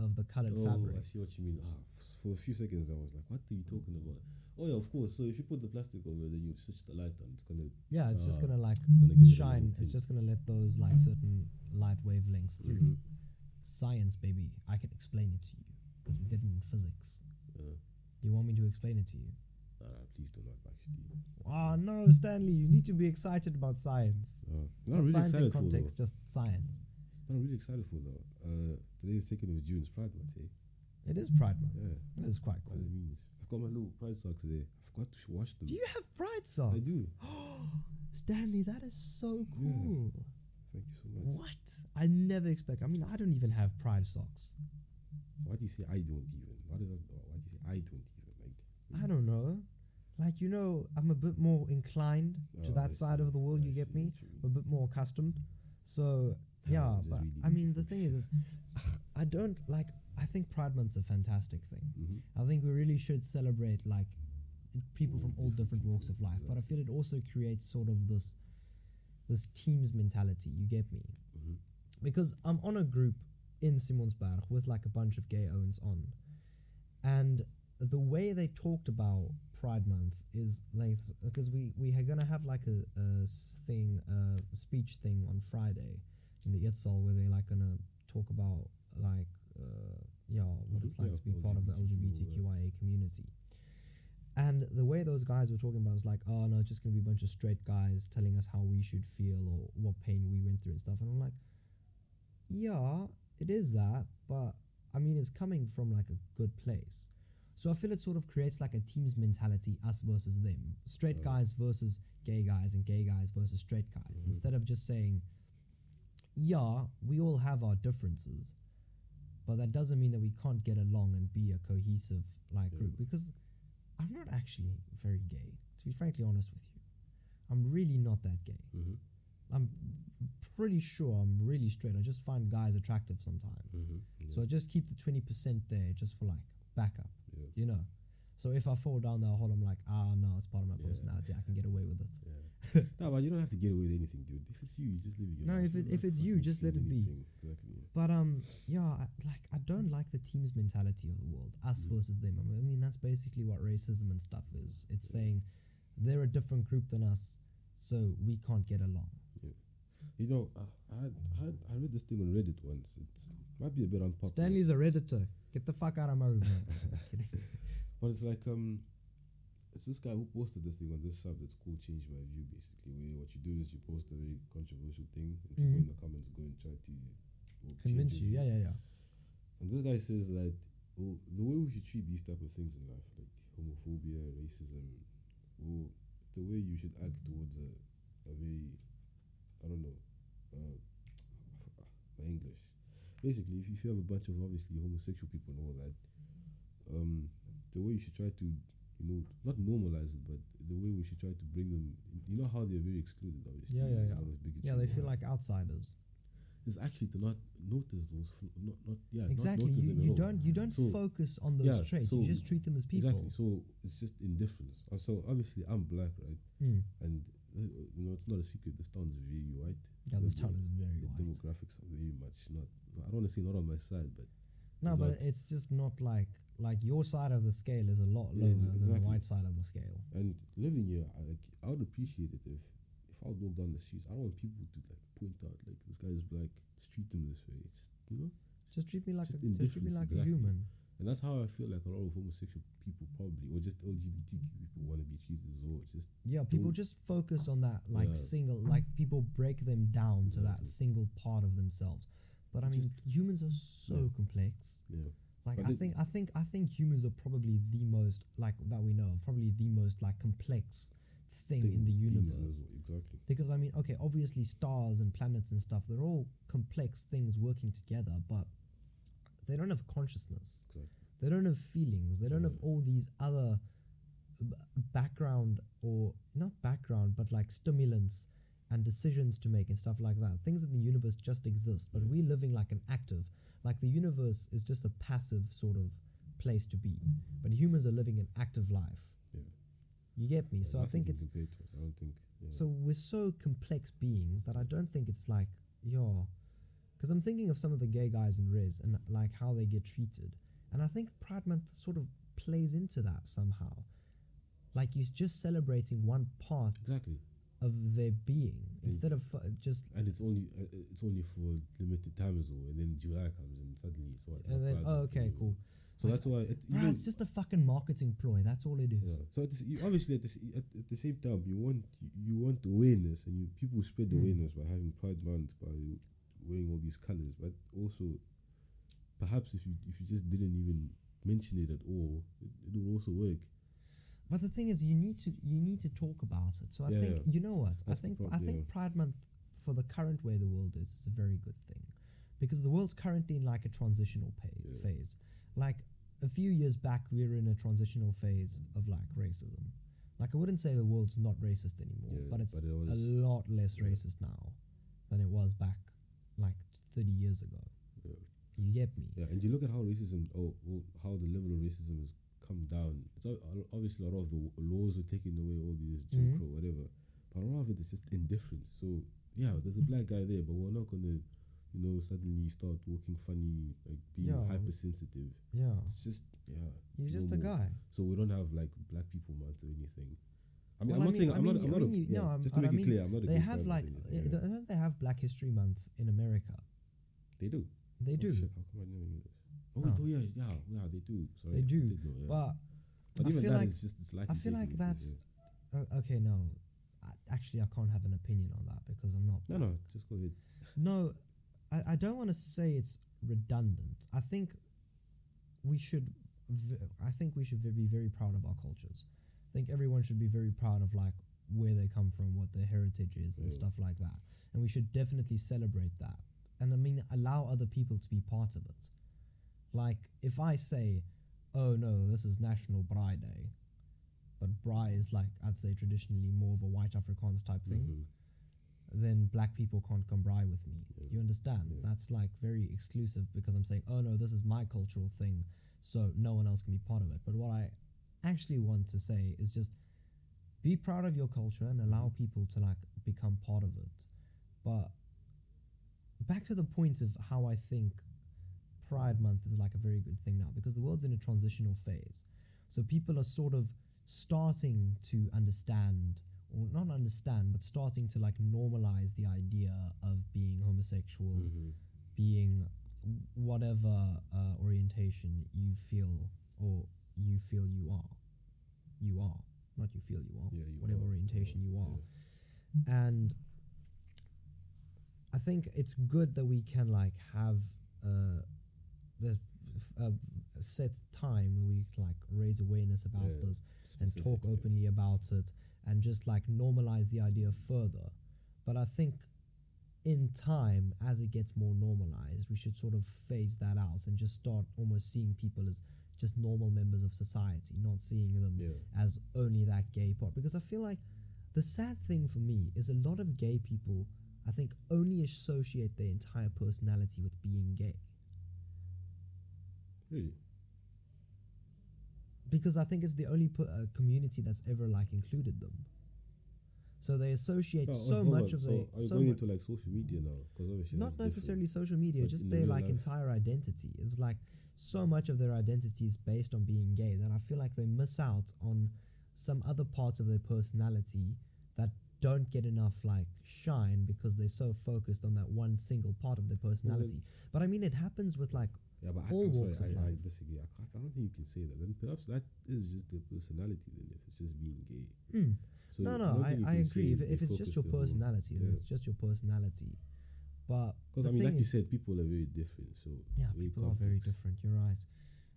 of the colored Oh, fabric. I see what you mean. Ah, f- for a few seconds, I was like, "What are you talking about?" Oh yeah, of course. So if you put the plastic over, then you switch the light on. It's gonna. Yeah, it's just Ah, gonna like it's gonna give shine. It's just gonna let those like certain light wavelengths through. Mhm. Science, baby. I can explain it to you because we did it in physics. Yeah. Do you want me to explain it to you? Nah, please do not actually. Ah, no, Stanley. You need to be excited about science. Uh, Not not really science in excited for though. context, just science. I'm really excited for though. Uh, today is taken of June's Pride Month. Eh? It is Pride Month. Yeah. It is quite cool. it means. I've got my little Pride socks today. I forgot to wash them. Do you have Pride socks? I do. <gasps> Stanley, that is so Yeah. cool. Thank you so much. What? I never expect. I mean, I don't even have Pride socks. Why do you say I don't even? Why does that, I don't even? Like I don't know. Like you know, I'm a bit more inclined to Oh, that I side see. of the world. I You get me? what you mean. a bit more accustomed. So yeah, I'm but really I mean the thing is, is <sighs> I don't like. I think Pride Month's a fantastic thing. Mhm. I think we really should celebrate like people from all different walks of life. But I feel it also creates sort of this this team's mentality. You get me? Mhm. Because I'm on a group in Simonsberg with like a bunch of gay owns on, and the way they talked about Pride Month is like because we we are gonna have like a, a thing a speech thing on Friday in the Eetsaal where they're like gonna talk about like uh, yeah what it's like yeah, to be part of the LGBTQ, LGBTQIA community. And the way those guys were talking about was like, oh no, it's just gonna be a bunch of straight guys telling us how we should feel or what pain we went through and stuff. And I'm like, yeah, it is that, but I mean, it's coming from like a good place. So I feel it sort of creates like a team's mentality, us versus them, straight Right. guys versus gay guys, and gay guys versus straight guys. Mhm. Instead of just saying, yeah, we all have our differences, but that doesn't mean that we can't get along and be a cohesive like Yeah. group. Because I'm not actually very gay, to be frankly honest with you. I'm really not that gay. Mhm. I'm pretty sure I'm really straight. I just find guys attractive sometimes. Mhm. Yeah. So I just keep the 20% there just for like backup, yeah. you know. So if I fall down that hole, I'm like, ah, no, it's part of my Yeah. personality. I can get away with it. Yeah. <laughs> no, but you don't have to get away with anything, dude. If it's you, you just live your No, life. if it- if it's you, just let it be. Exactly. But um, yeah, I, like I don't like the team's mentality of the world, us Mm. versus them. I mean, that's basically what racism and stuff is. It's Yeah. saying they're a different group than us, so we can't get along. You know, I I I read this thing on Reddit once. It might be a bit unpopular. Stanley's a redditor. Get the fuck out of my room. man. <laughs> <laughs> But it's like um, it's this guy who posted this thing on this sub that's called "Change My View." Basically, where what you do is you post a very controversial thing, and people Mhm. in the comments go and try to Convince you. Yeah, yeah, yeah. And this guy says that well, the way we should treat these type of things in life, like homophobia, racism, well, the way you should act towards a, a very, I don't know, uh, my English. Basically, if you, if you have a bunch of obviously homosexual people and all that, um, the way you should try to, you know, not normalize it, but the way we should try to bring them, you know how they're very excluded, obviously. Yeah, yeah, yeah. lot of bigotry Yeah, they feel like outsiders. It's actually to not notice those, fl- not not yeah, Exactly. notice You, you don't you don't So- focus on those yeah, traits. so you just treat them as people. Exactly. So it's just indifference. Uh, So obviously I'm black, right? Mm. And you know, it's not a secret. This town is very white. Yeah, this The- town is very white. the white. demographics are very much not. I don't want to say not on my side, but No, not- but it's just not like like your side of the scale is a lot Yeah, lower than the white side of the scale. and living here, I, like, I would appreciate it if if I would walk down the streets. I don't want people to like point out like this guy is black, just treat him this way. It's just you know, Just treat me like Just a, just treat me like exactly. a human. And that's how I feel like a lot of homosexual people probably, or just LGBTQ people, want to be treated as well. Just Yeah, people just focus on that like Yeah. single like people break them down to that single part of themselves. But I mean Just- humans are so Yeah. complex. yeah, Like I think I think I think humans are probably the most like that we know of, probably the most like complex thing, thing, in the universe. exactly. Because I mean, okay, obviously stars and planets and stuff, they're all complex things working together, but they don't have consciousness. Exactly. They don't have feelings. They don't have mm. all these other b- background or not background, but like stimulants and decisions to make and stuff like that. Things in the universe just exist, but mm. Yeah. we're living like an active. Like the universe is just a passive sort of place to be, but humans are living an active life. Yeah. You get me? Yeah, so I think it's. I don't think. Yeah. so we're so complex beings that I don't think it's like yo, because I'm thinking of some of the gay guys in Res and like how they get treated, and I think Pride Month sort of plays into that somehow. Like you're just celebrating one part exactly, of their being And- instead of uh, just and it's only uh, it's only for limited time as well. And then July comes and suddenly it's what. and then oh okay cool. So that's why it, Right, know, it's just a fucking marketing ploy. That's all it is. Yeah. So this, you, obviously at, this, at, at the same time, you want you, you want awareness, and you people spread the Mm. awareness by having Pride Month by wearing all these colors. But also, perhaps if you if you just didn't even mention it at all, it, it would also work. But the thing is, you need to you need to talk about it. So I Yeah, think yeah. you know what That's I think prob- I think yeah. Pride Month for the current way the world is is a very good thing, because the world's currently in like a transitional phase. Like a few years back, we were in a transitional phase of like racism. Like I wouldn't say the world's not racist anymore, but it's but it a lot less racist now than it was back like thirty years ago. Yeah. You get me? Yeah, and you look at how racism, oh, well, how the level of racism has come down. Ob- obviously a lot of the laws are taking away, all these Jim Mhm. Crow, whatever. But a lot of it is just indifference. So yeah, there's a black guy there, but we're not gonna, you know, suddenly start walking funny, like being Yeah. hypersensitive. Yeah, It's just yeah. he's just a guy. So we don't have like Black People Month or anything. I mean, Well, I'm not saying I'm not. I'm not. mean, a, yeah, no, I'm- just to make it clear, I'm not. They have like Month or anything, yeah. don't they have Black History Month in America? They do. They Oh, do. shit, how come I knew this? Oh, oh yeah, yeah, yeah, they do. Sorry, They do, know, yeah. But But I even feel that like- is just it's I feel like that's uh, okay. No, I, actually, I can't have an opinion on that because I'm not. no, no. Just go ahead. <laughs> No, I, I don't want to say it's redundant. I think we should. V- I think we should be very proud of our cultures. I think everyone should be very proud of like where they come from, what their heritage is, and Yeah. stuff like that. And we should definitely celebrate that. And I mean, allow other people to be part of it. Like if I say, "Oh no, this is National Braai Day," but braai is like I'd say traditionally more of a white Afrikaans type thing Mhm. then black people can't come braai with me. Yeah. You understand? Yeah. That's like very exclusive because I'm saying, oh no, this is my cultural thing, so no one else can be part of it. But what I actually want to say is just be proud of your culture and allow Mhm. people to like become part of it. But back to the point of how I think Pride Month is like a very good thing now because the world's in a transitional phase. So people are sort of starting to understand or not understand but starting to like normalize the idea of being homosexual Mhm. being whatever uh, orientation you feel or you feel you are you are not you feel you are Yeah, you whatever are, orientation you are yeah. and I think it's good that we can like have uh, the a, a set time where we can, like raise awareness about Yeah, this and talk openly about it and just like normalize the idea further. But I think in time, as it gets more normalized, we should sort of phase that out and just start almost seeing people as just normal members of society, not seeing them Yeah. as only that gay part. Because I feel like the sad thing for me is a lot of gay people, I think, only associate their entire personality with being gay. Really? because I think it's the only uh, community that's ever like included them. So they associate No, so much on. of so the Are you so going mu- into like social media now? Because obviously not necessarily different. social media, but just their like life. entire identity. It was like so much of their identity is based on being gay that I feel like they miss out on some other parts of their personality don't get enough like shine because they're so focused on that one single part of their personality. but I mean, it happens with like Yeah, but I, all sorry, walks of I, I disagree. I, I don't think you can say that. Then perhaps that is just their personality. Then if it's just being gay. mm, So no, no, I, I agree. If, if it's just your personality, then yeah. it's just your personality. But Because I mean, like you said, people are very different. So Yeah, people are very different. You're right.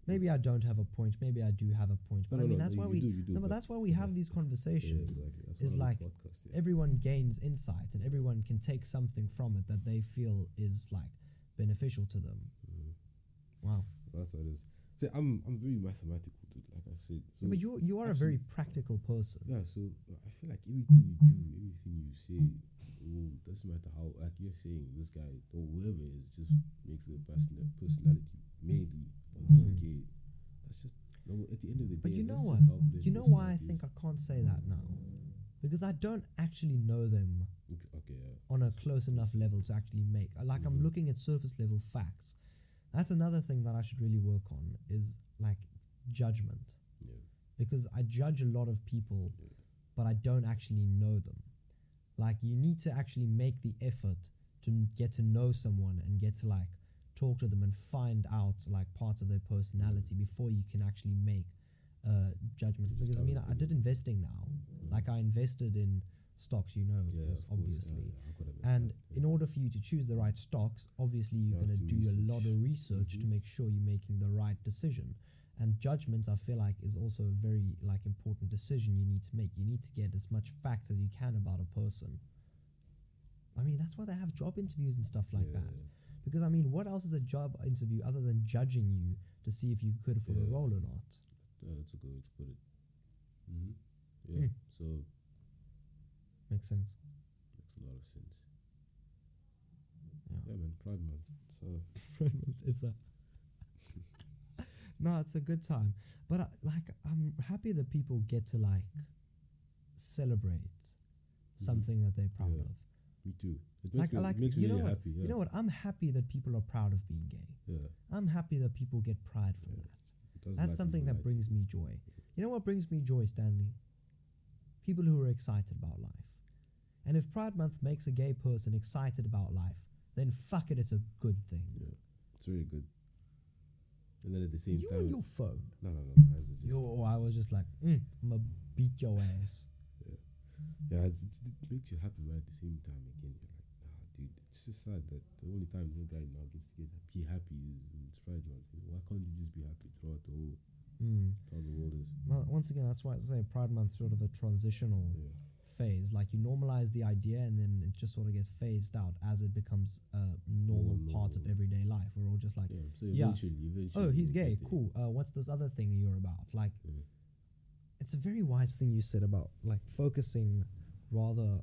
Maybe I don't have a point. Maybe I do have a point. But No, I mean, no, that's no, why we. do, no, but that's why we yeah. have these Yeah, conversations. exactly. That's is like podcast, yeah. Everyone gains insight, and everyone can take something from it that they feel is like beneficial to them. Mhm. Wow. That's what it is. See, I'm I'm very mathematical, dude. Like I said. So Yeah, but you you are a very practical person. Yeah, so I feel like everything you do, everything you say, oh, doesn't matter how, like you're saying, this guy or whoever is just makes the person personality or being Mm. gay. That's just no. At the end of the day, But you know what? just how their You know why I think. I can't say that now, because I don't actually know them Okay, yeah. on a close enough level to actually make like I'm Mhm. looking at surface level facts. That's another thing that I should really work on is like judgment yeah. because I judge a lot of people Yeah. but I don't actually know them. Like you need to actually make the effort to n- get to know someone and get to like talk to them and find out like parts of their personality before you can actually make a judgment. Because I mean an I did investing now. Mhm. Like I invested in stocks, you know, yeah, course, yeah, obviously. yeah, I could And understand, in order for you to choose the right stocks, obviously you're have going to to do a lot of research to Mhm. make sure you're making the right decision. And judgment, I feel like, is also a very like important decision you need to make. You need to get as much facts as you can about a person. I mean, that's why they have job interviews and stuff like Yeah, that. Because I mean, what else is a job interview other than judging you to see if you're good for the role or not? yeah, that's a good way to put it. hmm Yeah, Mm. so Makes sense. makes a lot of sense. Yeah. Yeah, man, Pride Month. So <laughs> Pride month. it's a <laughs> no, it's a good time. But I, like, I'm happy that people get to like celebrate something that they're proud Mm-hmm. Yeah. of. me too. It Like, me, like makes me you know really what? happy. Yeah. You know what? I'm happy that people are proud of being gay. yeah. I'm happy that people get pride from Yeah. that. That's something that brings me joy. You know what brings me joy, Stanley? People who are excited about life. And if Pride Month makes a gay person excited about life, then fuck it, it's a good thing. Yeah, it's really good. And then at the same You time, and your phone. no, no, no, my hands are just Yo, I was just like, mm, I'm gonna beat your ass. yeah. It's, it's, it makes you happy, but at the same time, again, you're like, nah, dude. It's just sad that the only time this guy now gets to get be happy is in Pride Month. Why can't you just be happy throughout the whole, Mm. throughout the world is? Well, once again, that's why I say Pride Month sort of a transitional Yeah, phase. Like you normalize the idea, and then it just sort of gets phased out as it becomes a normal More part of everyday life. We're all just like, yeah. So Yeah. eventually, eventually, oh, he's gay, cool. Uh, what's this other thing you're about? Like, Yeah. it's a very wise thing you said about like focusing rather,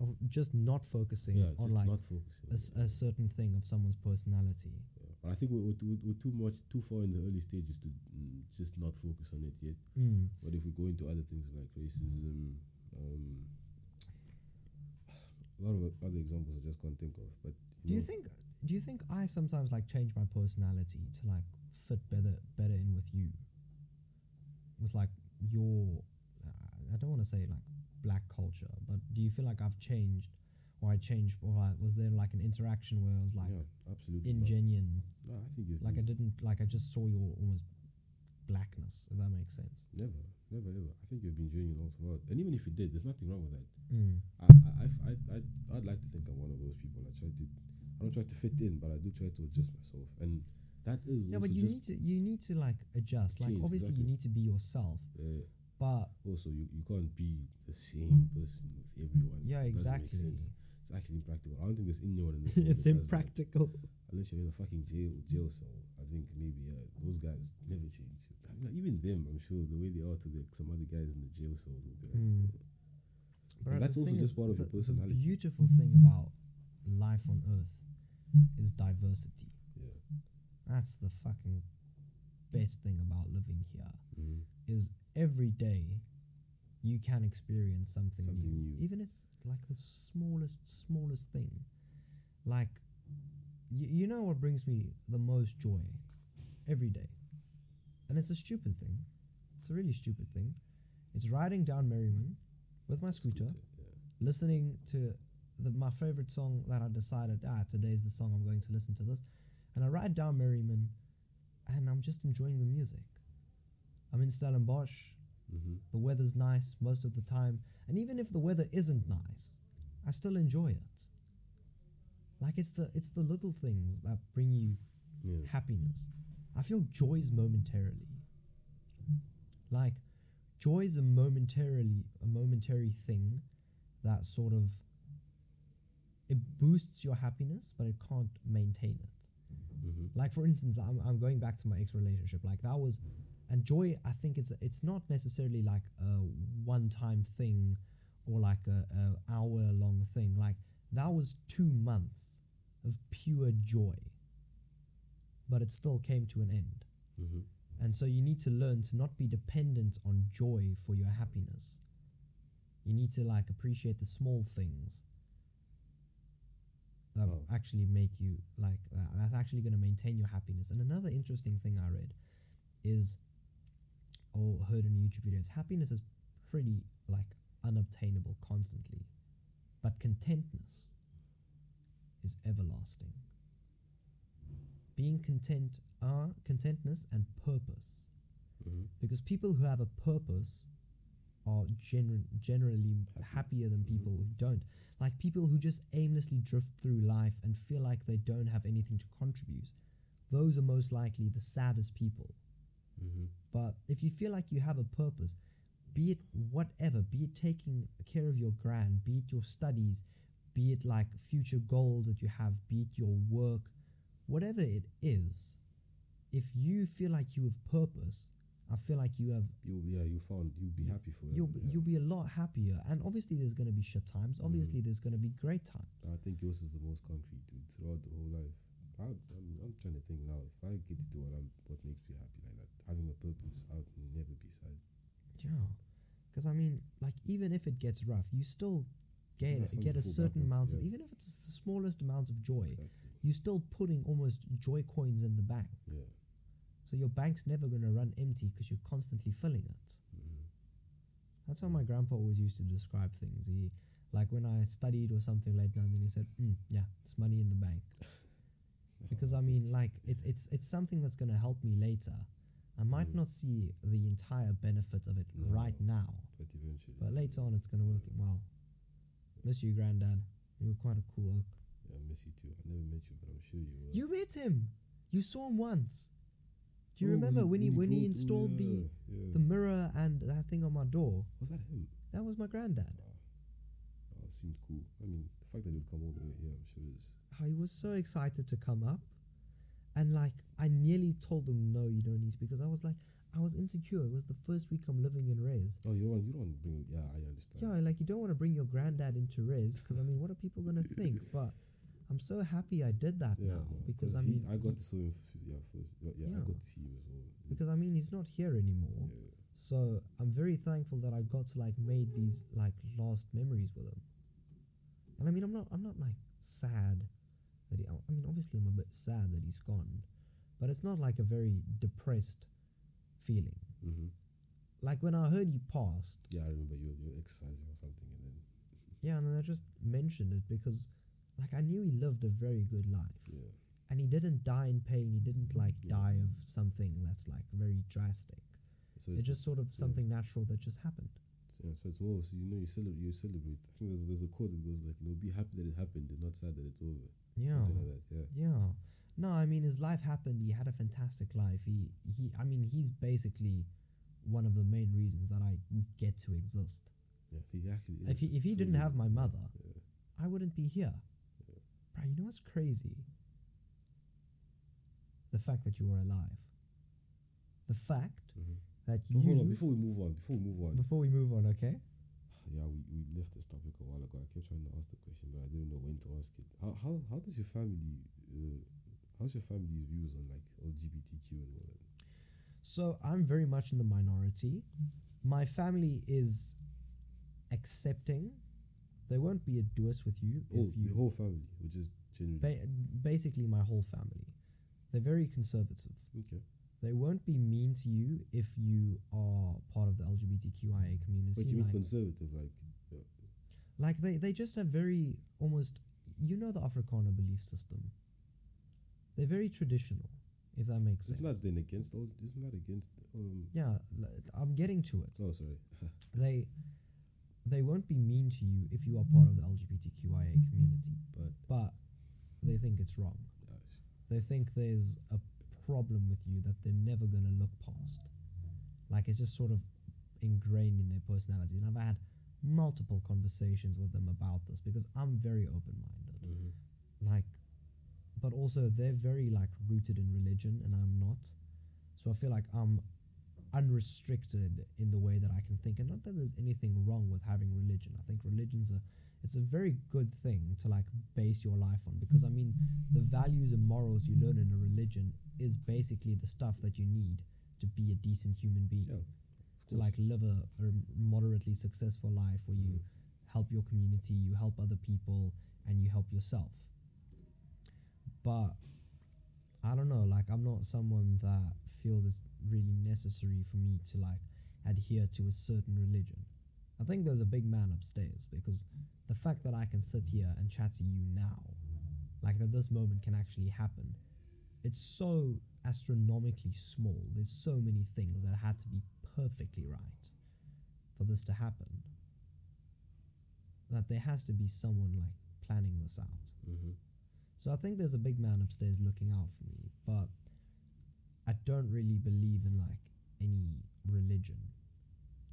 of just not focusing Yeah, on like focusing. a, a certain thing of someone's personality. Yeah. But I think we're, we're, we're- we're too much, too far in the early stages to mm, just not focus on it yet. Mm. But if we go into other things like racism, um, a lot of other examples I just can't think of. But Do you know, think? Do you think I sometimes like change my personality to like fit better better in with you? With like your, I don't want to say like black culture, but do you feel like I've changed, or I changed, or I, was there like an interaction where I was like yeah, absolutely. ingenuine, No, I think you've like I didn't like I just saw your almost blackness, if that makes sense. never, never, ever. I think you've been genuine all throughout. And even if you did, there's nothing wrong with that. Mm. I, I, I, I, I'd like to think I'm one of those people. I try to, I don't try to fit in, but I do try to adjust myself. And that is Yeah, but you need to you need to like adjust. Like Change, obviously you need to be yourself, uh, but also you, you can't be the same person with everyone. yeah, It exactly. It's actually impractical. I don't think there's anyone in this <laughs> it's does that. impractical. unless you're in a fucking jail jail cell. I think maybe yeah, those guys never change. I mean, even them, I'm sure the way they are to the, some other guys in the jail cells will be like, Mm. But that's also just part of the, your personality. The beautiful thing about life on Earth is diversity. yeah. That's the fucking best thing about living here. Mhm. Is every day you can experience something, Something new. new. Even it's like the smallest, smallest thing. Like, y- you know what brings me the most joy every day? And it's a stupid thing. It's a really stupid thing. It's riding down Merriman with my scooter, yeah. listening to the, my favorite song that I decided, ah, today's the song I'm going to listen to this. And I ride down Merriman and I'm just enjoying the music. I'm in Stellenbosch. Mm-hmm. The weather's nice most of the time. And even if the weather isn't nice, I still enjoy it. Like it's the it's the little things that bring you Yeah. happiness. I feel joys momentarily. Like joy is a momentarily a momentary thing that sort of it boosts your happiness, but it can't maintain it. Mm-hmm. Like for instance, I'm, I'm going back to my ex relationship. Like that was, and joy. I think it's it's not necessarily like a one time thing, or like a, a hour long thing. Like that was two months of pure joy. But it still came to an end, Mm-hmm. and so you need to learn to not be dependent on joy for your happiness. You need to like appreciate the small things that Oh. actually make you like. That's actually going to maintain your happiness. And another interesting thing I read is, or heard in YouTube videos, happiness is pretty like unobtainable constantly, but contentness is everlasting. Being content are contentness and purpose Mm-hmm. because people who have a purpose are gener- generally Happy. happier than Mhm. people who don't. Like people who just aimlessly drift through life and feel like they don't have anything to contribute. Those are most likely the saddest people. Mm-hmm. But if you feel like you have a purpose, be it whatever, be it taking care of your grand, be it your studies, be it like future goals that you have, be it your work, whatever it is, if you feel like you have purpose, I feel like you have You yeah, you found you'll be happy for it. you'll be, yeah. you'll be a lot happier. And obviously, there's going to be shit times. Mm-hmm. Obviously, there's going to be great times. I think yours is the most concrete, dude. Throughout the whole life, I, I'm, I'm trying to think now. If I get to do what I'm, what makes me happy, like that, having a purpose, I'll never be sad. Yeah, because I mean, like even if it gets rough, you still get something get a certain amount of yeah. even if it's the smallest amount of joy. Exactly. You're still putting almost joy coins in the bank. Yeah. So your bank's never going to run empty because you're constantly filling it. Mm-hmm. That's how my grandpa always used to describe things. He, like when I studied or something like that, then he said, mm, "Yeah, it's money in the bank." <laughs> Because I mean, like it, it's it's something that's going to help me later. I might Mm. not see the entire benefit of it No. right now, but eventually, but later on it's going to work. Wow, miss you, granddad. You were quite a cool oak. yeah, I miss you too. I never met you, but I'm sure you will. You met him. You saw him once. Do you Oh, remember when he when he brought- oh, installed the yeah, yeah. the mirror and that thing on my door? was that him? That was my granddad. Oh, it seemed cool. I mean, the fact that he would come all the way here, I'm sure is. I was so excited to come up, and like I nearly told them no, you don't need to because I was like I was insecure. It was the first week I'm living in Res. Oh, you don't. You don't bring. Yeah, I understand. Yeah, like you don't want to bring your granddad into Res because I mean, what are people gonna <laughs> think? But I'm so happy I did that Yeah, now no, because I mean, I got to see him. f- Yeah, first. Yeah, yeah, Yeah. I got to see him as well. because I mean he's not here anymore. Yeah. So I'm very thankful that I got to like made these like last memories with him. And I mean I'm not I'm not like sad that he I mean obviously I'm a bit sad that he's gone, but it's not like a very depressed feeling. Mm-hmm. Like when I heard he passed, Yeah, I remember you you were exercising or something, and then yeah, and then I just mentioned it because like I knew he lived a very good life. yeah, And he didn't die in pain, he didn't like Yeah. die of something that's like very drastic. so It's just sort of yeah. something natural that just happened. Yeah, so it's more. So you know, you celebrate. You celebrate. I think there's there's a quote that goes like, you know, be happy that it happened, and not sad that it's over. Yeah. Something like that. Yeah. Yeah. No, I mean his life happened. He had a fantastic life. He he I mean he's basically one of the main reasons that I get to exist. Yeah. He actually. If he if he didn't have my mother, Yeah. I wouldn't be here. Yeah. Bro, you know what's crazy? The fact that you are alive. The fact Mhm. that Oh, hold on. Before we move on. Before we move on. before we move on, okay? <sighs> Yeah, we, we left this topic a while ago. I kept trying to ask the question, but I didn't know when to ask it. How how, how does your family? Uh, how's your family's views on like LGBTQ and all that? So I'm very much in the minority. My family is accepting. They won't be a doers with you Oh, if you the whole family, which is generally ba- basically my whole family. They're very conservative. okay. They won't be mean to you if you are part of the LGBTQIA community. But you mean like, conservative, like yeah. like they, they just have very almost you know the Afrikaner belief system. They're very traditional, if that makes sense. Isn't then against all? Isn't against? Um, yeah, l- I'm getting to it. oh, sorry. <laughs> They they won't be mean to you if you are part of the LGBTQIA community, but but they think it's wrong. gosh, They think there's a problem with you that they're never going to look past. Like it's just sort of ingrained in their personality. And I've had multiple conversations with them about this because I'm very open minded. mhm. Like, but also they're very like rooted in religion and I'm not. So I feel like I'm unrestricted in the way that I can think. And not that there's anything wrong with having religion. I think religion's a it's a very good thing to like base your life on because I mean the values and morals you learn in a religion is basically the stuff that you need to be a decent human being yeah, to like live a, a moderately successful life where you Mhm. help your community, you help other people, and you help yourself. But I don't know, like I'm not someone that feels it's really necessary for me to like adhere to a certain religion. I think there's a big man upstairs because the fact that I can sit here and chat to you now, like that this moment can actually happen, it's so astronomically small. There's so many things that had to be perfectly right for this to happen. That there has to be someone like planning this out. Mhm. So I think there's a big man upstairs looking out for me, but I don't really believe in like any religion.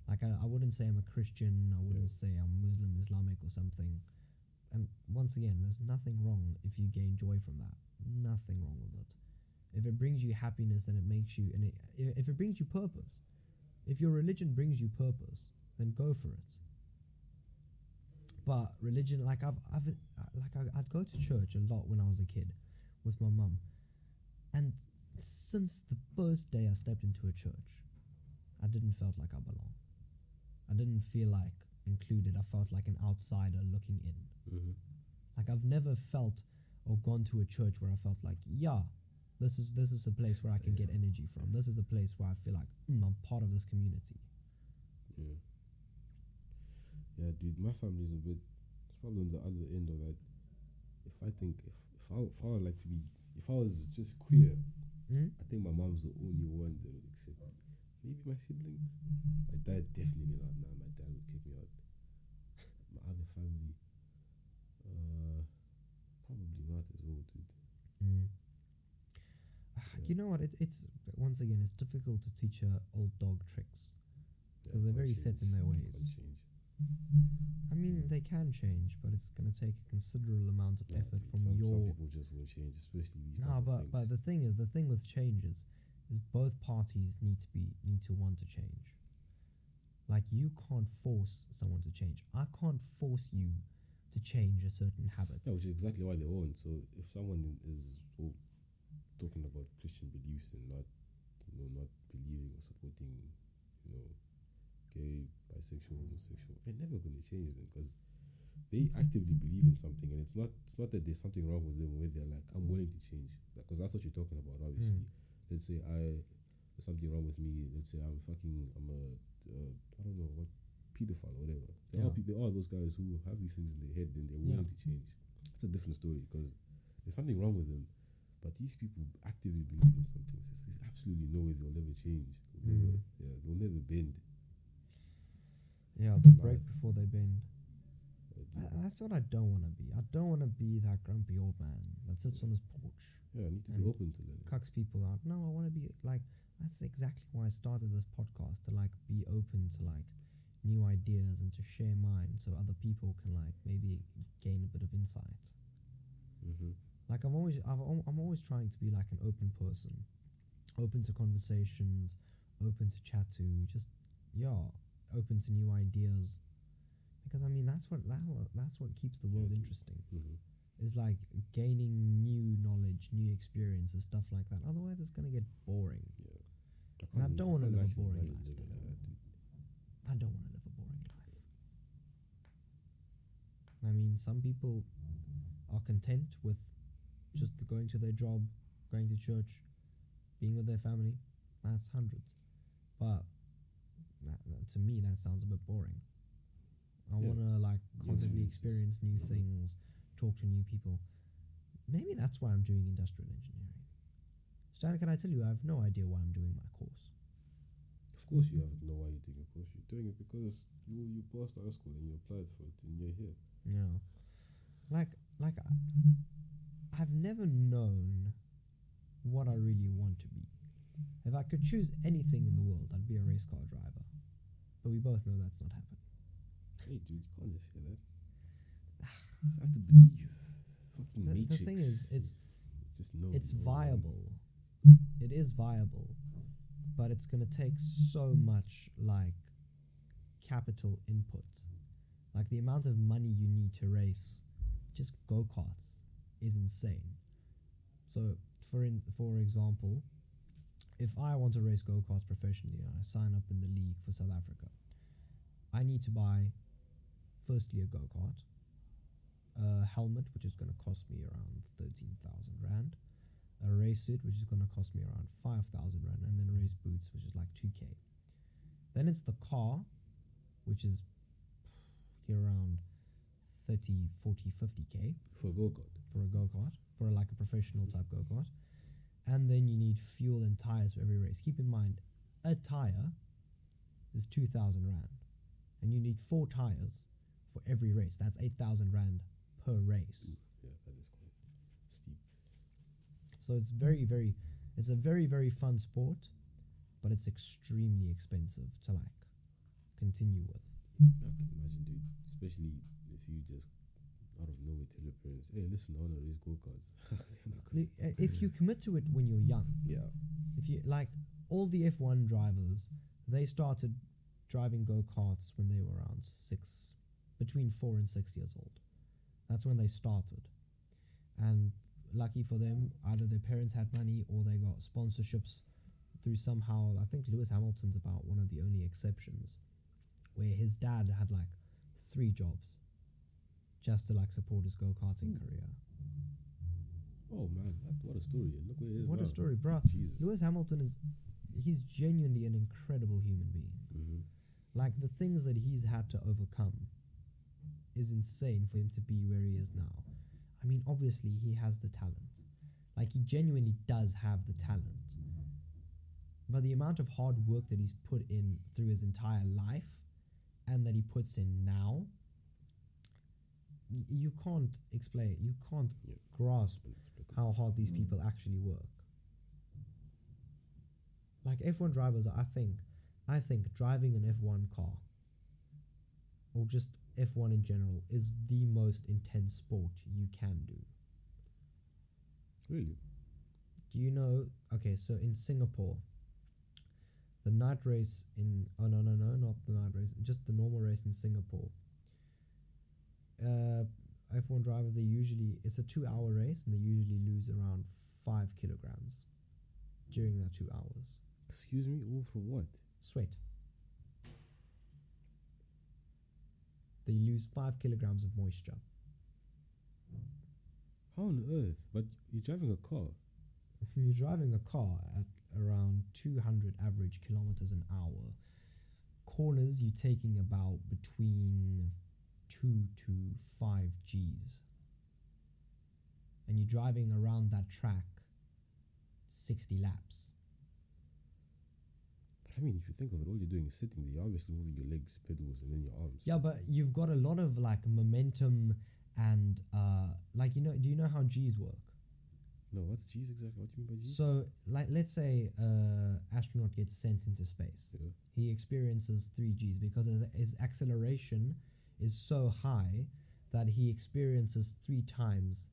Like I, I wouldn't say I'm a Christian, I wouldn't say I'm Muslim, Islamic or something. And once again, there's nothing wrong if you gain joy from that. Nothing wrong with it. If it brings you happiness and it makes you and it, if it brings you purpose, if your religion brings you purpose, then go for it. But religion, like I've, I've, like I, I'd go to church a lot when I was a kid with my mum, and since the first day I stepped into a church, I didn't felt like I belong. I didn't feel like included. I felt like an outsider looking in. Mhm. Like I've never felt or gone to a church where I felt like, yeah, this is this is a place where I can get energy from. This is a place where I feel like mm, I'm part of this community. Yeah. Yeah, dude, my family's a bit. It's probably on the other end of that. If I think if if I if I would like to be if I was just queer, Mm? I think my mom's the only one that would accept me. Maybe my siblings. My dad definitely not. Nah, my dad would kick me out. My other family, uh, probably not as well, dude. Mm. Ah, Yeah. You know what? It, it's once again, it's difficult to teach a old dog tricks. 'Cause they're can't very set in their ways. I mean, they can change, but it's going to take a considerable amount of Nah, effort from some, your. some people just change, especially these. No, but but the thing is, the thing with changes is both parties need to be need to want to change. Like you can't force someone to change. I can't force you to change a certain habit. Yeah, which is exactly why they won't. So if someone is well, talking about Christian beliefs and not, you know, not believing or supporting, you know, gay, bisexual, homosexual, they're never going to change them because they actively believe in something, and it's not it's not that there's something wrong with them where they're like, I'm willing to change, because that's what you're talking about. Obviously, Mm. let's say I there's something wrong with me. Let's say I'm fucking I'm a uh, I don't know what pedophile or whatever. There, are, Yeah. pe- there are those guys who have these things in their head and they're Yeah. willing to change. It's a different story because there's something wrong with them. But these people actively believe in something. There's, there's absolutely no way they'll never change. They'll never, Mm. yeah, they'll never bend. Yeah, they Right. break before they bend. Uh, that's what I don't want to be. I don't want to be that grumpy old man that sits on his porch, yeah, I need to be and open to learning. cucks people out. No, I want to be like. That's exactly why I started this podcast to like be open to like new ideas and to share mine, so other people can like maybe gain a bit of insight. Mm-hmm. Like I'm always, I've, I'm always trying to be like an open person, open to conversations, open to chat to, just yeah, open to new ideas. Because I mean, that's what that, that's what keeps the world dude. interesting. Mm-hmm. Is like gaining new knowledge, new experiences, stuff like that. Otherwise, it's gonna get boring. And I can't- don't wanna live a boring imagine lifestyle. living like that, dude. I don't want to live a boring life. I mean, some people are content with just going to their job, going to church, being with their family. That's hundreds. But that, that- to me, that sounds a bit boring. I Yeah. want to like constantly experience new things, talk to new people. Maybe that's why I'm doing industrial engineering. Stan, can I tell you, I have no idea why I'm doing my course. Of course, you have no idea why you're doing course, you're doing it because you you passed high school and you applied for it and you're here. Yeah. Like, like, I, I've never known what I really want to be. If I could choose anything in the world, I'd be a race car driver. But we both know that's not happening. Hey, dude, you can't just say that. <sighs> just have to believe. Fucking The, the thing is, it's just no. it's no, viable. It is viable, but it's going to take so much like capital input. Like the amount of money you need to race just go karts is insane. So, for in, for example, if I want to race go karts professionally and I sign up in the league for South Africa, I need to buy firstly a go kart, a helmet which is going to cost me around thirteen thousand rand, a race suit which is going to cost me around five thousand rand, and then race boots which is like two k. Then it's the car, which is here around 30, 40, 50 k For a go kart. for a go kart, for like a professional type go kart. And then you need fuel and tires for every race. Keep in mind, a tire is 2,000 Rand. And you need four tires for every race. That's 8,000 Rand per race. Yeah, that is quite steep. So it's very, very, it's a very, very fun sport, but it's extremely expensive to like continue with. I can imagine, dude. Especially if you just out of nowhere tell your parents, "Hey, listen, I want to race go karts." If you commit to it when you're young, yeah, if you like all the F1 drivers, they started driving go karts when they were around six, between four and six years old. That's when they started. And lucky for them, either their parents had money or they got sponsorships through somehow. I think Lewis Hamilton's about one of the only exceptions where his dad had like three jobs just to like support his go karting career. Oh man, that, what a story! Look where he is What now. a story, bro. Jesus. Lewis Hamilton is, he's genuinely an incredible human being. hmm Like the things that he's had to overcome is insane for him to be where he is now. I mean, obviously, he has the talent. Like, he genuinely does have the talent. But the amount of hard work that he's put in through his entire life and that he puts in now, you can't explain, you can't Yeah. grasp how hard these mm. people actually work. Like F1 drivers, I think, I think driving an F1 car or just F1 in general is the most intense sport you can do. Really? Do you know? Okay, so in Singapore, the night race in oh no no no not the night race, just the normal race in Singapore. Uh, F1 drivers they usually it's a two-hour race and they usually lose around five kilograms during that two hours. Excuse me. All from what? Sweat. They lose five kilograms of moisture. How on earth? But you're driving a car. <laughs> You're driving a car at around 200 average kilometers an hour. Corners, you're taking about between 2 to 5 Gs. And you're driving around that track 60 laps. But I mean, if you think of it, all you're doing is sitting there. You're obviously moving your legs, pedals, and then your arms. Yeah, but you've got a lot of like momentum and uh, like you know, do you know how G's work? No, what's G's exactly? What do you mean by G's? So, like, let's say uh, astronaut gets sent into space. yeah. he experiences 3 Gs because his acceleration is so high that he experiences three times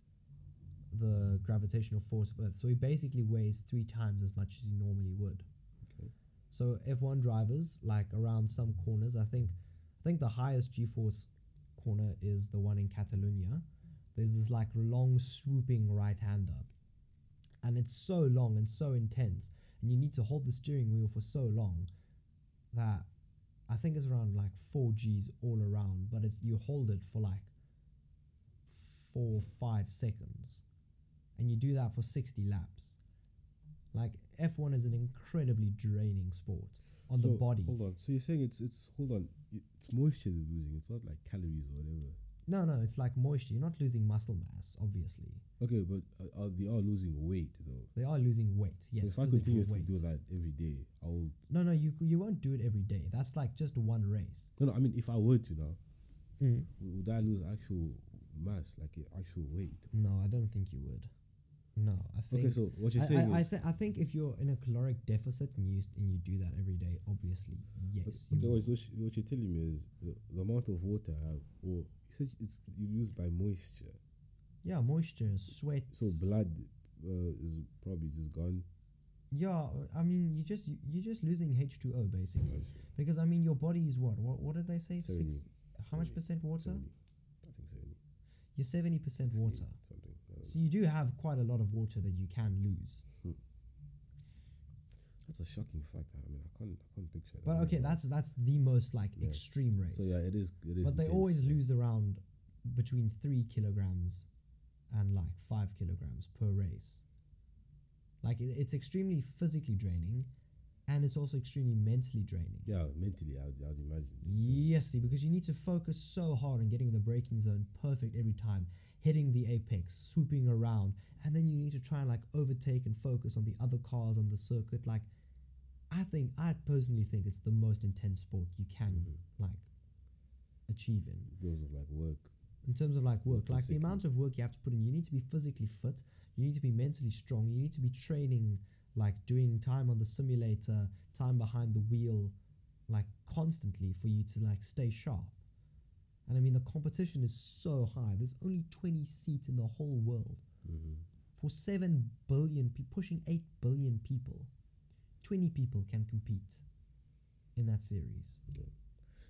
the gravitational force of Earth. So he basically weighs three times as much as he normally would. Okay. So F1 drivers, like around some corners, I think, I think the highest G-force corner is the one in Catalonia. There's this like long swooping right-hander, and it's so long and so intense, and you need to hold the steering wheel for so long that I think it's around like four Gs all around, but it's you hold it for like four, five seconds, and you do that for 60 laps. Like F1 is an incredibly draining sport on the body. Hold on. So you're saying it's it's hold on. It's moisture they're losing. It's not like calories or whatever. No, no, it's like moisture. You're not losing muscle mass, obviously. Okay, but uh, uh, they are losing weight though. They are losing weight. Yes, if I physical continuously weight. do that every day, I'll. No, no, you you won't do it every day. That's like just one race. No, no. I mean, if I were to now, Mm. would I lose actual mass, like uh, actual weight? No, I don't think you would. No, I think. Okay, so what you're I, saying I, is, I, th- I think if you're in a caloric deficit and you and you do that every day, obviously, yes. Okay, you so what, you, are telling me is the, the, amount of water I have, or you said it's used by moisture. Yeah, moisture, sweat. So blood uh, is probably just gone. Yeah, I mean, you just you're just losing H two O basically, oh, because I mean, your body is what? What, what did they say? 70, Six, how 70, much percent water? 70. I think seventy. You're seventy percent water. 70. So you do have quite a lot of water that you can lose. Hmm. That's a shocking fact. I mean, I can't, I can't picture that. But okay, that's that's the most like Yeah. extreme race. so yeah, it is. It is. but they intense, always yeah. lose around between three kilograms and like five kilograms per race. Like it, it's extremely physically draining, and it's also extremely mentally draining. Yeah, mentally, I would, I would imagine. Yes, see, because you need to focus so hard on getting the braking zone perfect every time, hitting the apex, swooping around, and then you need to try and like overtake and focus on the other cars on the circuit. Like, I think I personally think it's the most intense sport you can Mhm. like achieve in Those of like work. in terms of like. Work Like the amount of work you have to put in. You need to be physically fit. You need to be mentally strong. You need to be training, like doing time on the simulator, time behind the wheel, like constantly for you to like stay sharp. And I mean, the competition is so high. There's only 20 seats in the whole world Mm-hmm. for 7 billion, pe- pushing 8 billion people. 20 people can compete in that series.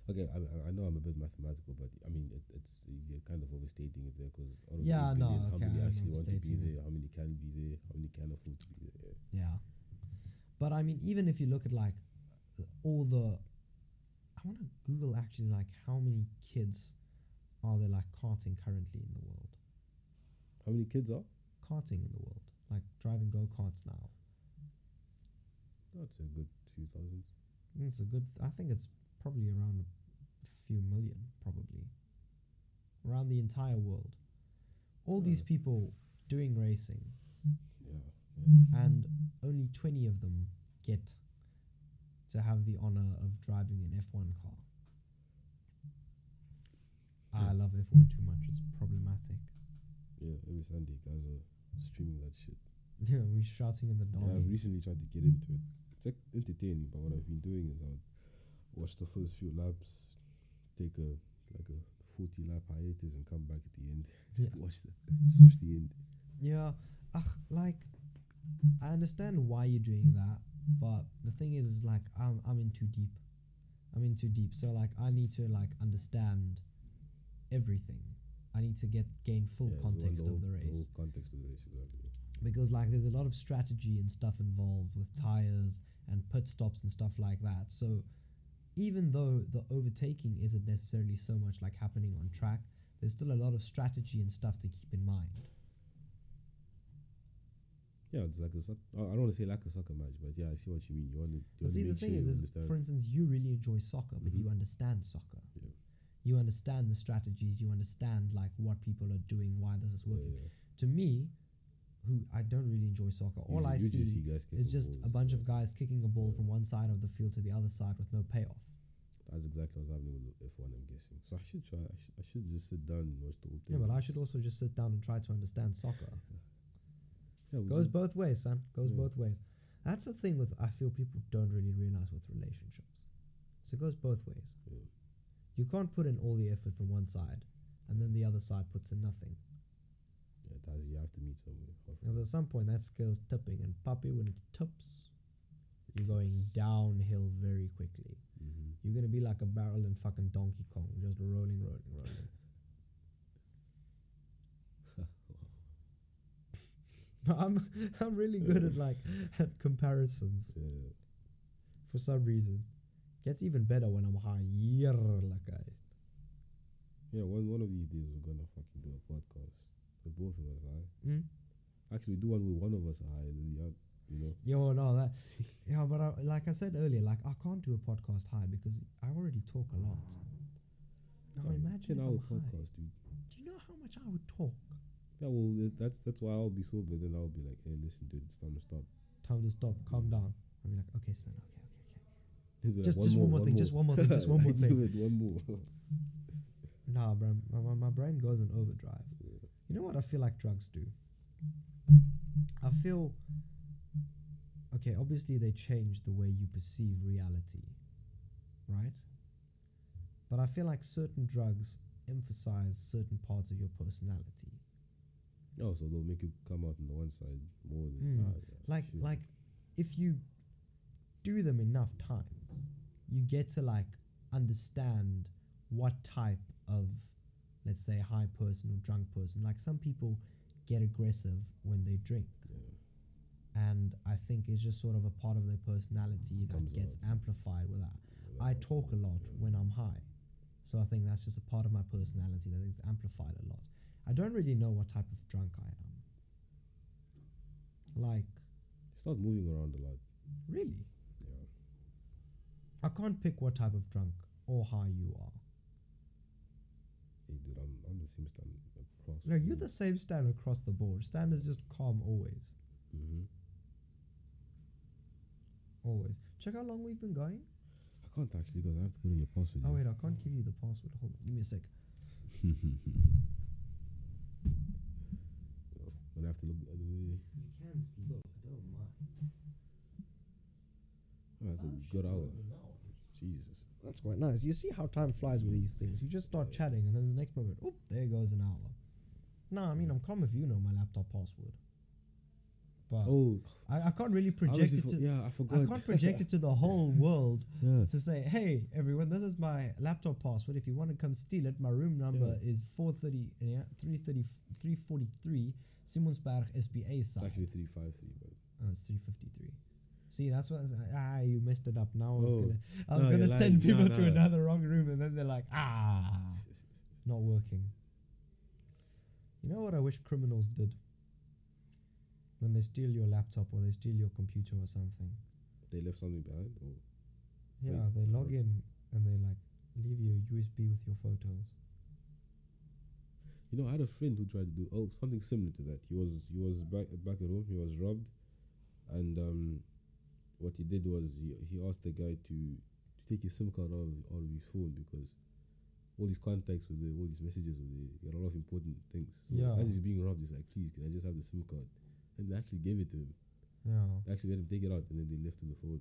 Okay, I, I- know I'm a bit mathematical, but I mean, it, it's you're kind of overstating it there because Yeah, no, how okay, many I'm actually want to be it. there, how many can be there, how many can afford to be there. Yeah. But I mean, even if you look at like all the, I want to Google actually like how many kids are there like karting currently in the world? How many kids are? Karting in the world, like driving go karts now. That's a good few thousand. It's a good. I think it's probably around a few million, probably around the entire world. All these people doing racing, Yeah, yeah. and only 20 of them get to have the honor of driving an F1 car. I love F1 too much. It's problematic. Yeah, every Sunday guys are streaming that shit. <laughs> Yeah, we're shouting in the Yeah, I've recently tried to get into it. It's like entertaining, but what I've been doing is I'll watch the first few laps, take a like a forty lap hiatus, and come back at the end. <laughs> Just Yeah. watch the just watch the end. Yeah, ugh, like I understand why you're doing that, but the thing is, is like I'm I'm in too deep. I'm in too deep, so like I need to like understand everything. I need to get gain full Yeah, context whole- of the race. whole context of the race, exactly. because like there's a lot of strategy and stuff involved with tires and pit stops and stuff like that. So even though the overtaking isn't necessarily so much like happening on track, there's still a lot of strategy and stuff to keep in mind. Yeah, it's like a I I don't want to say like a soccer match, but yeah, I see what you mean. You want to, you see, the make sure thing is, is for instance, you really enjoy soccer, but you Mhm. understand soccer. Yeah. You understand the strategies. You understand like what people are doing, why this is working. yeah. To me, who I don't really enjoy soccer, all You I you just see guys is just balls, a bunch of guys kicking a ball Yeah. from one side of the field to the other side with no payoff. That's exactly what's happening with F1. I'm guessing. So I should try. I, sh- I should just sit down and watch the whole thing. Yeah, but I should also just sit down and try to understand soccer. <laughs> Yeah, Goes both ways, son. Goes Yeah. both ways. That's the thing with I feel people don't really realize with relationships. So it goes both ways. Yeah. You can't put in all the effort from one side and then the other side puts in nothing. Yeah, it has, you have to meet somewhere. Because at some point that scale's tipping and puppy when it tips, you're going downhill very quickly. Mhm. You're gonna be like a barrel in fucking Donkey Kong, just rolling, rolling, rolling. <laughs> I'm <laughs> I'm really good at like at <laughs> comparisons Yeah. for some reason. Gets even better when I'm high. Yeah, like I. Yeah, one one of these days we're gonna fucking do a podcast. with both of us high. Mm? Actually, do one with one of us high, and then the other, you know. Yo, no, that. Yeah, but I, like I said earlier, like I can't do a podcast high because I already talk a lot. Now Um, imagine our I'm high. podcast, dude. Do you know how much I would talk? Yeah, well, that's that's why I'll be sober. Then I'll be like, hey, listen, dude, it's time to stop. Time to stop. Calm down. I'll be like, okay, Stan. Okay, okay, okay. He's be Just- just one more thing, just one <laughs> more thing, just one more thing. it, one more. <laughs> Nah, bro. My, my, my brain goes in overdrive. Yeah. You know what I feel like drugs do? I feel. Okay, obviously they change the way you perceive reality, right? But I feel like certain drugs emphasize certain parts of your personality. Oh, so they'll make you come out on the one side more than Mm. ah, yeah, Like, shit. like, if you do them enough times, you get to like understand what type of, let's say, high person or drunk person. Like some people get aggressive when they drink. Yeah. and I think it's just sort of a part of their personality that Comes gets amplified with that. Yeah, I talk a lot when I'm high, so I think that's just a part of my personality that is amplified a lot. I don't really know what type of drunk I am. Like, Start moving around a lot. really, Yeah. I can't pick what type of drunk or high you are. Hey, dude, I'm I'm the same Stan across. No, you're the same Stan across the board. Stan is just calm always, Mm-hmm. always. Check how long we've been going. I can't actually because I have to put in your password. Oh wait, I can't give you the password. Hold on, give me a sec. <laughs> Oh, Gonna have to look the other way. You can look. Don't mind. Oh, that's a oh, good hour. Jesus. That's quite nice. You see how time flies with these things. You just start chatting, and then the next moment, oop, there goes an hour. No, I mean I'm calm if you know my laptop password, but Oh, I, I can't really project it for- to. yeah, I forgot I can't project it to the whole <laughs> world yeah. to say, "Hey, everyone, this is my laptop password. If you want to come steal it, my room number is 430, yeah, 330, 343 Simonsberg SBA It's actually three five three, but Oh, it's 353. See, that's what I was, ah, you messed it up. Now I was Oh. gonna, I was No, gonna send people No, to another wrong room, and then they're like, ah, not working. You know what I wish criminals did when they steal your laptop or they steal your computer or something? they left something behind. Or Yeah, they log in and they like leave you a USB with your photos. You know, I had a friend who tried to do oh something similar to that. He was he was back back at home. He was robbed, and um, what he did was he he asked the guy to to take his SIM card out of, out of his phone because all his contacts with the, all his messages with the, he had a lot of important things. So Yeah. as he's being robbed, he's like, please, can I just have the SIM card? And they actually gave it to him. Yeah. They actually let him take it out, and then they left him the phone.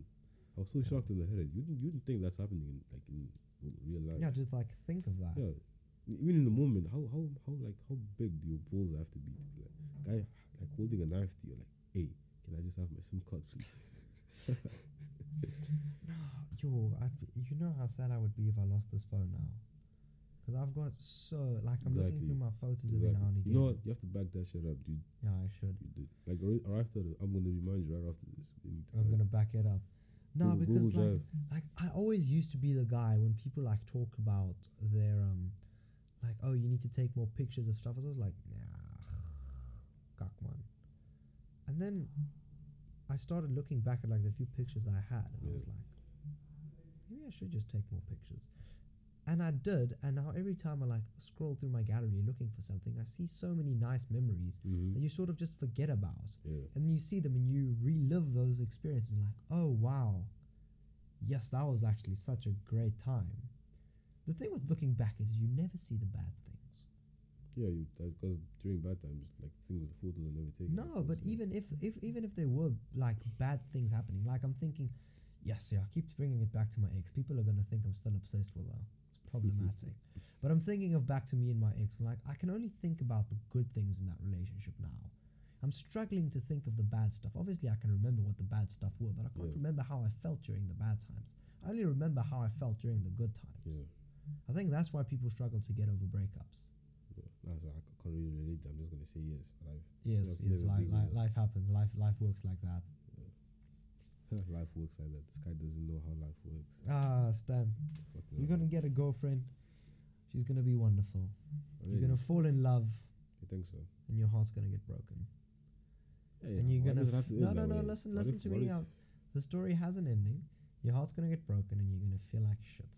I was so shocked in the head. You didn't, you didn't think that's happening in like in real life. Yeah, just like think of that. Yeah. Even in the moment, how how how like how big do your balls have to be to be like guy like holding a knife to you like, hey, can I just have my SIM card please? <laughs> Yo, I'd you know how sad I would be if I lost this phone now. Because I've got so, like, I'm looking through my photos every now and again. You know what? You have to back that shit up, dude. Yeah, I should. You did. Like right, right after the, I'm gonna remind you right after this. I'm to back it up. No, Google- because, Google like, like, I always used to be the guy when people, like, talk about their, um, like, oh, you need to take more pictures of stuff. I was like, nah, <sighs> cock man. And then I started looking back at, like, the few pictures I had, and I was like, maybe I should just take more pictures. And I did, and now every time I like scroll through my gallery looking for something, I see so many nice memories Mhm. that you sort of just forget about. Yeah. And then you see them and you relive those experiences, like, oh wow, yes, that was actually such a great time. The thing with looking back is you never see the bad things. Yeah, you because during bad times, like things, the photos are never taken. No, but even if, if even if there were like bad things happening, like I'm thinking, yes, yeah, I keep bringing it back to my ex. People are gonna think I'm still obsessed with her. It's <laughs> problematic. but I'm thinking of back to me and my ex, and like I can only think about the good things in that relationship now. I'm struggling to think of the bad stuff. Obviously, I can remember what the bad stuff were, but I can't Yeah. remember how I felt during the bad times. I only remember how I felt during the good times. yeah, I think that's why people struggle to get over breakups. yeah. No, I can't really relate. I'm just gonna say yes, but I've Yes, yes, never life, life, life happens. Life, life works like that. <laughs> life works like that. This guy doesn't know how life works. Ah, Stan, Fucking you're gonna get a girlfriend. She's gonna be wonderful. You're gonna fall in love. I think so. and your heart's gonna get broken. Yeah, and you're why gonna f- no no no way? listen listen to me out. The story has an ending. Your heart's gonna get broken, and you're gonna feel like shit.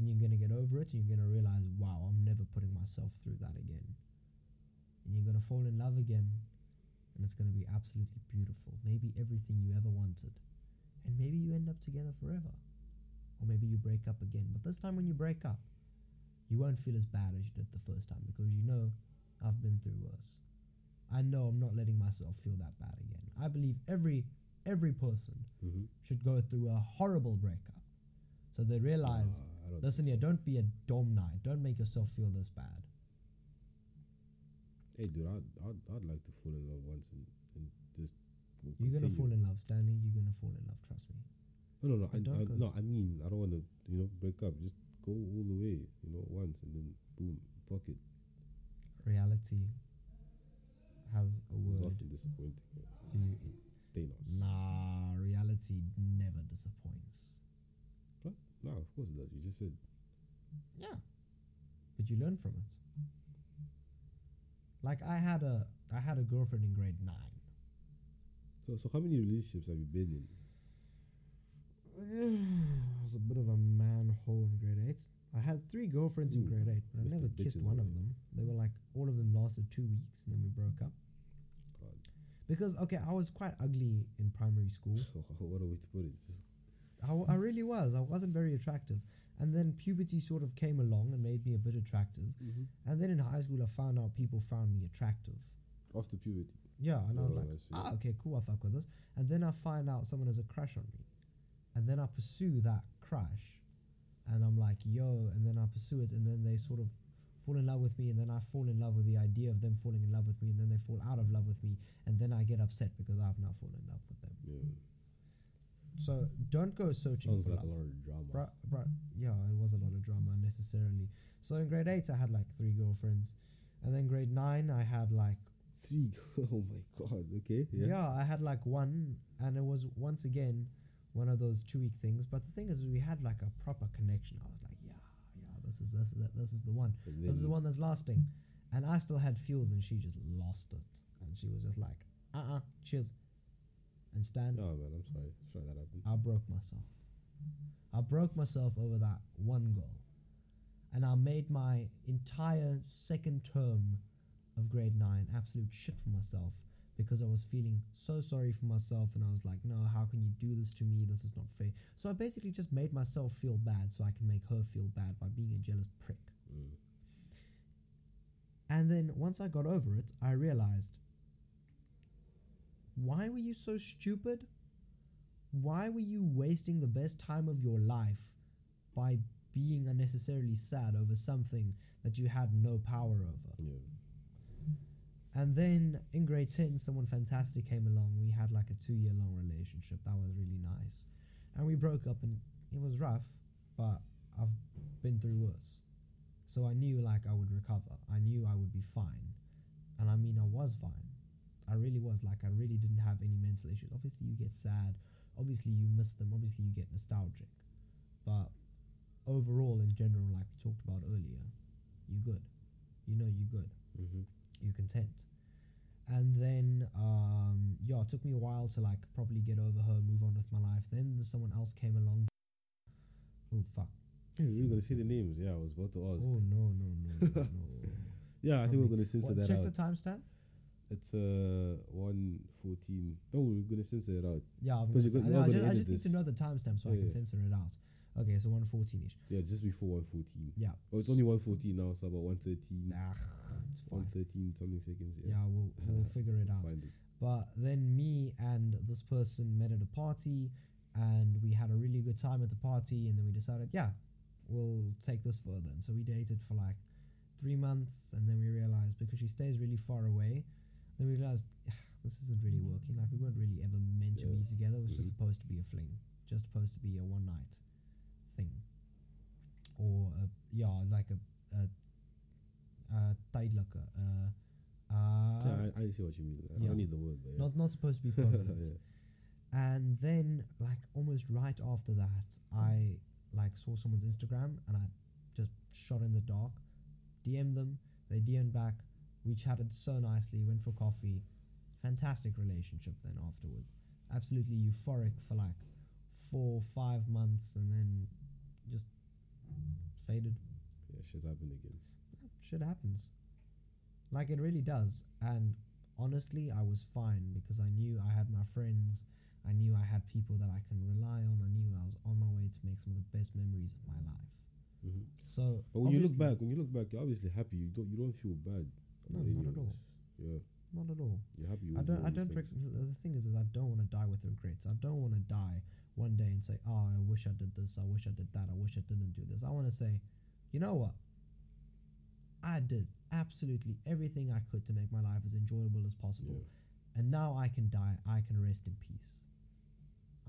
And you're gonna get over it, and you're gonna realize, wow, I'm never putting myself through that again. And you're gonna fall in love again, and it's gonna be absolutely beautiful. Maybe everything you ever wanted, and maybe you end up together forever, or maybe you break up again. But this time, when you break up, you won't feel as bad as you did the first time because you know I've been through worse. I know I'm not letting myself feel that bad again. I believe every every person Mhm. should go through a horrible breakup. So they realize, Ah, I don't listen here, don't be a dumb knight. Don't make yourself feel this bad. Hey, dude, I'd, I'd, I'd like to fall in love once and, and just. we'll You're gonna fall in love, Stanley. You're gonna fall in love. Trust me. No, no, no. I, don't I, no, I mean, I don't want to, you know, break up. Just go all the way, you know, once and then boom, pocket. Reality has a It's word often disappointing. Yeah. for you. Thanos. Nah, reality never disappoints. No, of course it does. You just said. Yeah, but you learn from it. Like I had a I had a girlfriend in grade nine. So, so how many relationships have you been in? <sighs> I was a bit of a manhole in grade eight. I had three girlfriends in grade eight, but I never kissed one of them. They were like all of them lasted two weeks and then we broke up. God, Because okay, I was quite ugly in primary school. <laughs> what a way to put it. Just, I, I really was. I wasn't very attractive. And then puberty sort of came along and made me a bit attractive. And then in high school, I found out people found me attractive. After puberty. Yeah, and I was Oh, like, I ah, okay, cool, I fuck with this. And then I find out someone has a crush on me. And then I pursue that crush. And I'm like, yo, and then I pursue it, and then they sort of fall in love with me, and then I fall in love with the idea of them falling in love with me, and then they fall out of love with me, and then I get upset because I've now fallen in love with them. Yeah. So don't go searching Sounds for like love. a lot of drama. Bruh, bruh, yeah, it was a lot of drama unnecessarily. So in grade eight, I had like three girlfriends, and then grade nine, I had like Three. <laughs> Oh my god. Okay. Yeah. yeah. I had like one, and it was once again one of those two week things. But the thing is, we had like a proper connection. I was like, yeah, yeah, this is this is it. This is the one. This is the one that's lasting. And I still had fuels, and she just lost it, and she was just like, uh, uh cheers, and stand. Oh man. I'm sorry. Sorry that happened. I broke myself. I broke myself over that one goal, And I made my entire second term of grade nine absolute shit for myself because I was feeling so sorry for myself and I was like, no, how can you do this to me? This is not fair. So I basically just made myself feel bad so I can make her feel bad by being a jealous prick. Mm. And then once I got over it, I realized why were you so stupid? Why were you wasting the best time of your life by being unnecessarily sad over something that you had no power over? Yeah. And then in grade 10, someone fantastic came along. We had like a two year long relationship. That was really nice. And we broke up, and it was rough, but I've been through worse. So I knew like I would recover. I knew I would be fine. And I mean, I was fine. I really was. Like, I really didn't have any mental issues. Obviously, you get sad. Obviously, you miss them. Obviously, you get nostalgic. But overall, in general, like we talked about earlier, you're good. You know, you're good Mm-hmm. you content. And then, um, yeah, it took me a while to like properly get over her, move on with my life. Then someone else came along. Oh fuck! Hey, we're gonna see the names. Yeah, I was about to ask. Oh no no no no! no. <laughs> Yeah, I think we're gonna censor What, that check out. the timestamp. It's uh one fourteen. No, we're gonna censor it out. Yeah, I'm Because gonna, you're say- go- I, just, I just need to know the timestamp so I can yeah. censor it out. Okay, so one fourteen ish. Yeah, just before one fourteen. Yeah. Oh, it's only one fourteen now. So about one thirteen. Ah, it's fine. thirteen something seconds. Yeah, Yeah. we'll we'll <laughs> figure it out. It. But then me and this person met at a party and we had a really good time at the party and then we decided, yeah, we'll take this further. And so we dated for like three months and then we realized because she stays really far away, then we realized "Ah, this isn't really working. Like we weren't really ever meant to Yeah. be together. It was just Mhm. supposed to be a fling. Just supposed to be a one night thing. Or a, yeah, like a a a tydelike, uh, uh, yeah, I, I see what you mean. I yeah. don't need the word, but yeah. not not supposed to be <laughs> permanent. And then, like almost right after that, I like saw someone's Instagram and I just shot in the dark, DM them. They DM back, We chatted so nicely, went for coffee. Fantastic relationship then afterwards. Absolutely euphoric for like four, five months and then just faded. Yeah, shit happened again. Shit happens. Like it really does. And honestly, I was fine because I knew I had my friends. I knew I had people that I can rely on. I knew I was on my way to make some of the best memories of my life. Mm-hmm. So, But when you look back, when you look back, you're obviously happy. You don't you don't feel bad. No, not at all. Yeah, not at all. you're happy. I don't. I don't. Rec- the thing is, is I don't want to die with regrets. I don't want to die one day and say, "Oh, I wish I did this. I wish I did that. I wish I didn't do this." I want to say, you know what? I did absolutely everything I could to make my life as enjoyable as possible, Yeah. and now I can die. I can rest in peace.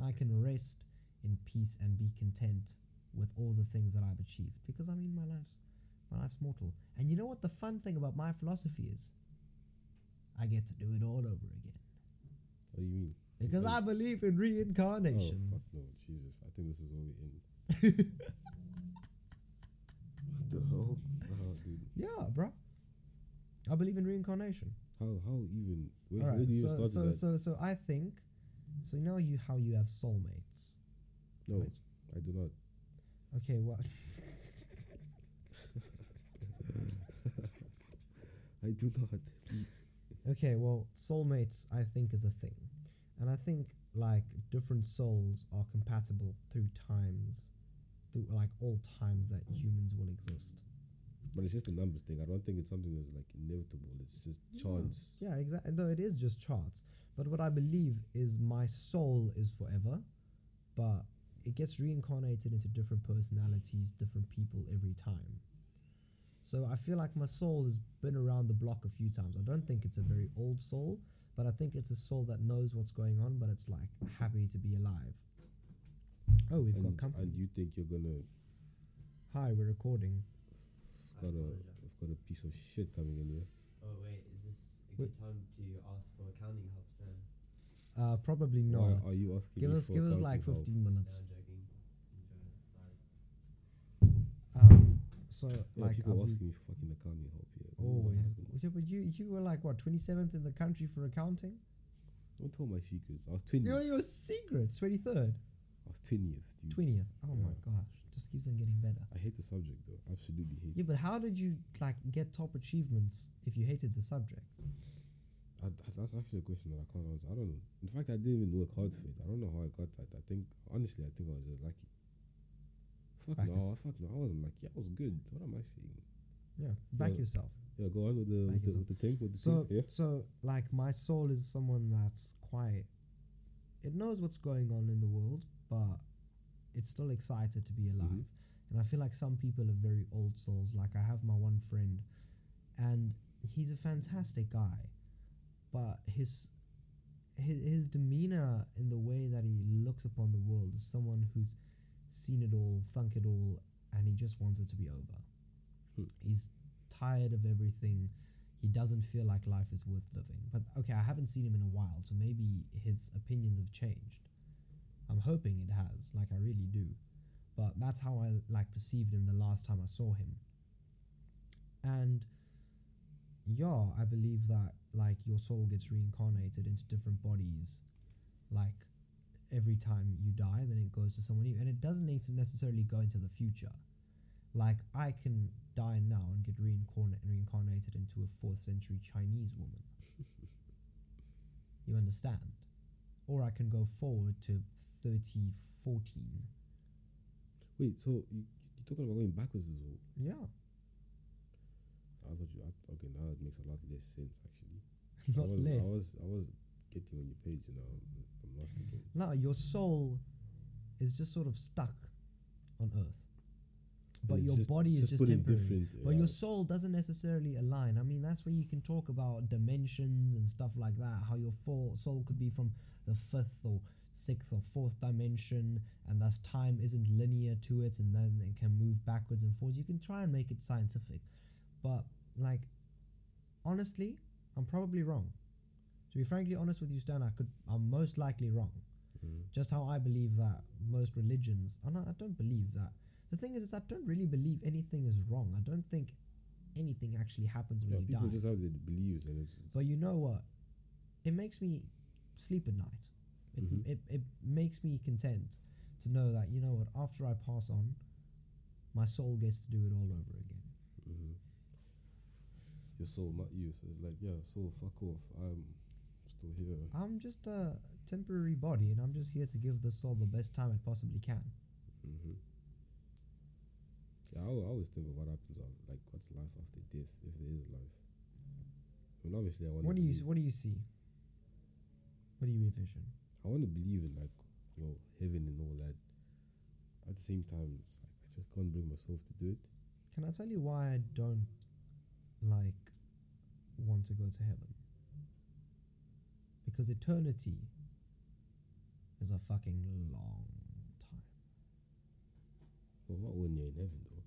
I can rest in peace and be content with all the things that I've achieved because I mean, my life's my life's mortal. And you know what the fun thing about my philosophy is? I get to do it all over again. What do you mean? Because. I believe in reincarnation. Oh fuck no, Jesus! I think this is where we end. What the hell? Oh, dude. yeah, bro. I believe in reincarnation. How how even? Where, All where do you so start so, that? so so I think so. You know you how you have soulmates. no, right. I do not. Okay, what? <laughs> I do not. Please. Okay, well, soulmates I think is a thing, and I think like different souls are compatible through times, through like all times that humans will exist. But it's just a numbers thing. I don't think it's something that's like inevitable. It's just chance. Yeah, exactly. Though it is just charts. But what I believe is my soul is forever, but it gets reincarnated into different personalities, different people every time. So I feel like my soul has been around the block a few times. I don't think it's a very old soul, but I think it's a soul that knows what's going on, but it's like happy to be alive. Oh, we've and, got company. and you think you're gonna Hi, we're recording. got a you've got a piece of shit coming in here. Oh wait, is this a Wait. good time to ask for accounting help, Sam? Uh, probably Why not. are you asking Give me us, for give us like accounting help? 15 No, so Yeah, like, people asking me for fucking accounting help here. This is oh, Always. Yeah, but you you were like what twenty seventh in the country for accounting. Don't tell my secrets. I was twentieth. You know your secrets. Twenty third, I was twentieth, twentieth. Oh my gosh, just keeps on getting better. I hate the subject though. Absolutely hate. It. Yeah, but how did you like get top achievements if you hated the subject? I- that's actually a question that I can't answer. I don't know. In fact, I didn't even work hard for it. I don't know how I got that. I think honestly, I think I was just lucky. Fuck no, fuck no. I wasn't like, yeah, I was good. What am I saying? Yeah, back Yeah. yourself. Yeah, go on with the Back with the, with the thing with the So. Yeah. so like my soul is someone that's quiet. It knows what's going on in the world, but it's still excited to be alive. Mhm. And I feel like some people are very old souls. Like I have my one friend, and he's a fantastic guy, but his his, his demeanor in the way that he looks upon the world is someone who's seen it all, thunk it all, and he just wants it to be over. Hmm. He's tired of everything. He doesn't feel like life is worth living. But okay, I haven't seen him in a while, so maybe his opinions have changed. I'm hoping it has, like I really do. But that's how I like perceived him the last time I saw him. And yeah, I believe that like your soul gets reincarnated into different bodies, like every time you die, then it goes to someone new, and it doesn't nec- necessarily go into the future. Like I can die now and get reincarn- reincarnated into a fourth century Chinese woman. you understand? Or I can go forward to 3014. Wait, so you you're talking about going backwards as well? Yeah, I thought you. I, okay, now it makes a lot less sense actually. <laughs> not I was, less. I was I was getting on your page, you know. I'm, lost again. No, your soul is just sort of stuck on Earth. But your just- body it's is just temporary. different- But yeah. your soul doesn't necessarily align. I mean, that's where you can talk about dimensions and stuff like that. How your soul could be from the fifth or sixth or fourth dimension, and thus time isn't linear to it, and then it can move backwards and forwards. You can try and make it scientific, but like, honestly, I'm probably wrong. To be frankly honest with you, Stan, I could. I'm most likely wrong Mhm. just how I believe that most religions, and I, I don't believe that. The thing is, is I don't really believe anything is wrong. I don't think anything actually happens when Yeah, you people die. just have their beliefs, and it's, But you know what? It makes me sleep at night. It, Mhm. it, it makes me content to know that, you know what, after I pass on, my soul gets to do it all over again. hmm your soul, not you. So it's like, yeah, soul, fuck off. I'm still here. I'm just a temporary body and I'm just here to give the soul the best time it possibly can. hmm Yeah, I, I always think of what happens, af- like what's life after death, if there is life. I mean, obviously, I want. What do you what do you see? What do you envision? I want to believe in like, you know, heaven and all that. At the same time, it's like I just can't bring myself to do it. Can I tell you why I don't like want to go to heaven? Because eternity is a fucking long time. Well, not when you're in heaven, though.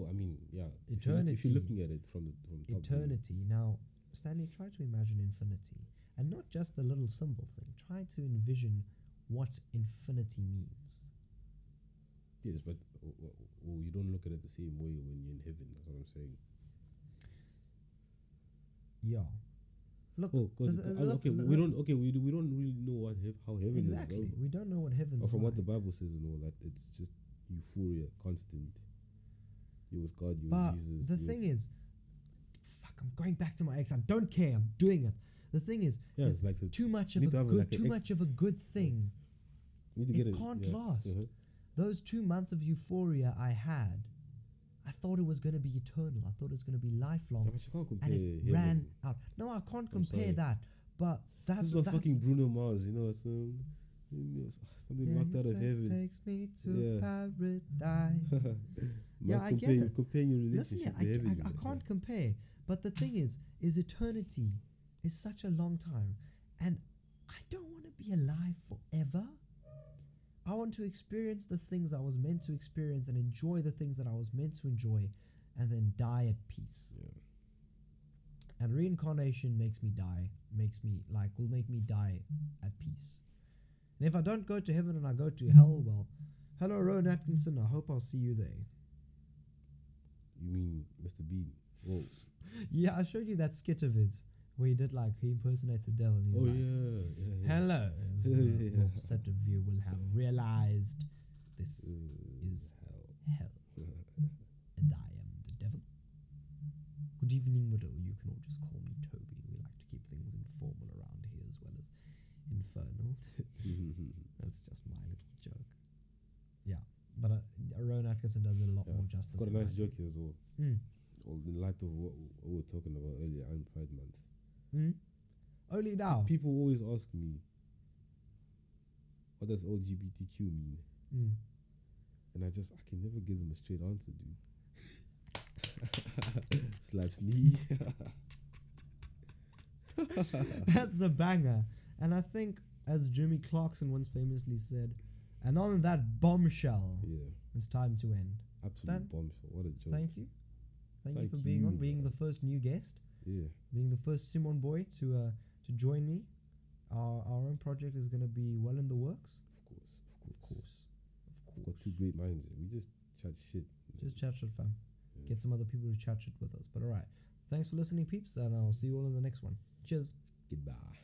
Oh, I mean, yeah. If you're, if you're looking at it from the from top view. Eternity. Now, Stanley, try to imagine infinity. And not just the little symbol thing. Try to envision what infinity means. Yes, but oh, oh, you don't look at it the same way when you're in heaven. That's what I'm saying. Yeah. Look, Oh, 'cause the- the- look- okay, look- we don't. Okay, we we don't really know what hev- how heaven exactly. is. Exactly, we don't know what heaven Or is from what the. Bible says and all that, it's just euphoria, constant. You're with God. You're But with Jesus. the thing is, fuck, I'm going back to my ex. I don't care. I'm doing it. The thing is, yeah, is it's like too much of a good, like too ex- much of a good thing. you need to it can't yeah, last. uh-huh. Those two months of euphoria I had, I thought it was going to be eternal. I thought it was going to be lifelong, Yeah, but you can't compare and it heaven. ran out. No, I can't compare that. But that's This is not that's, fucking Bruno Mars, you know. Some you know, s- <sighs> something Yeah, locked out of heaven. takes me to Yeah. <laughs> paradise. Yeah, I get it. comparing your Listen, yeah, to I, heaven. I, you I can't compare. But the thing is, is eternity is such a long time, and I don't want to be alive forever. I want to experience the things I was meant to experience and enjoy the things that I was meant to enjoy, and then die at peace. Yeah. And reincarnation makes me die, makes me like will make me die at peace. And if I don't go to heaven and I go to hell, well, hello, Rowan Atkinson. I hope I'll see you there. You mean Mr. Bean? Whoa. <laughs> Yeah, I showed you that skit of his where he did like he impersonates the devil. And he's Oh like, yeah, yeah, yeah. Hello, <laughs> the Yeah. more set of you will have realized this Uh, is hell. hell, and I am the devil. Good evening, widow. You can all just call me Toby. We like to keep things informal around here as well as infernal. <laughs> That's just my little joke. Yeah, but uh, Rowan Atkinson does it a lot Yeah. more justice. Got a nice joke here as well. Mm. Well, in light of what, what we were talking about earlier, I'm Pride Month. Mm. Only now. People always ask me, what does LGBTQ mean? Mm. And I just, I can never give them a straight answer, dude. <laughs> Slaps <laughs> knee. That's a banger. And I think, as Jimmy Clarkson once famously said, and on that bombshell, yeah, it's time to end. absolute Stan? bombshell. What a joke. Thank you. Thank, you Thank for being on, you, being the first new guest, Yeah. being the first Simon boy to uh, to join me. Our our own project is going to be well in the works. Of course, of Of course. course. Of We've course. got two great minds. here. We just chat shit. Just chat shit, fam. Yeah. Get some other people to chat shit with us. But all right. Thanks for listening, peeps, and I'll see you all in the next one. Cheers. Goodbye.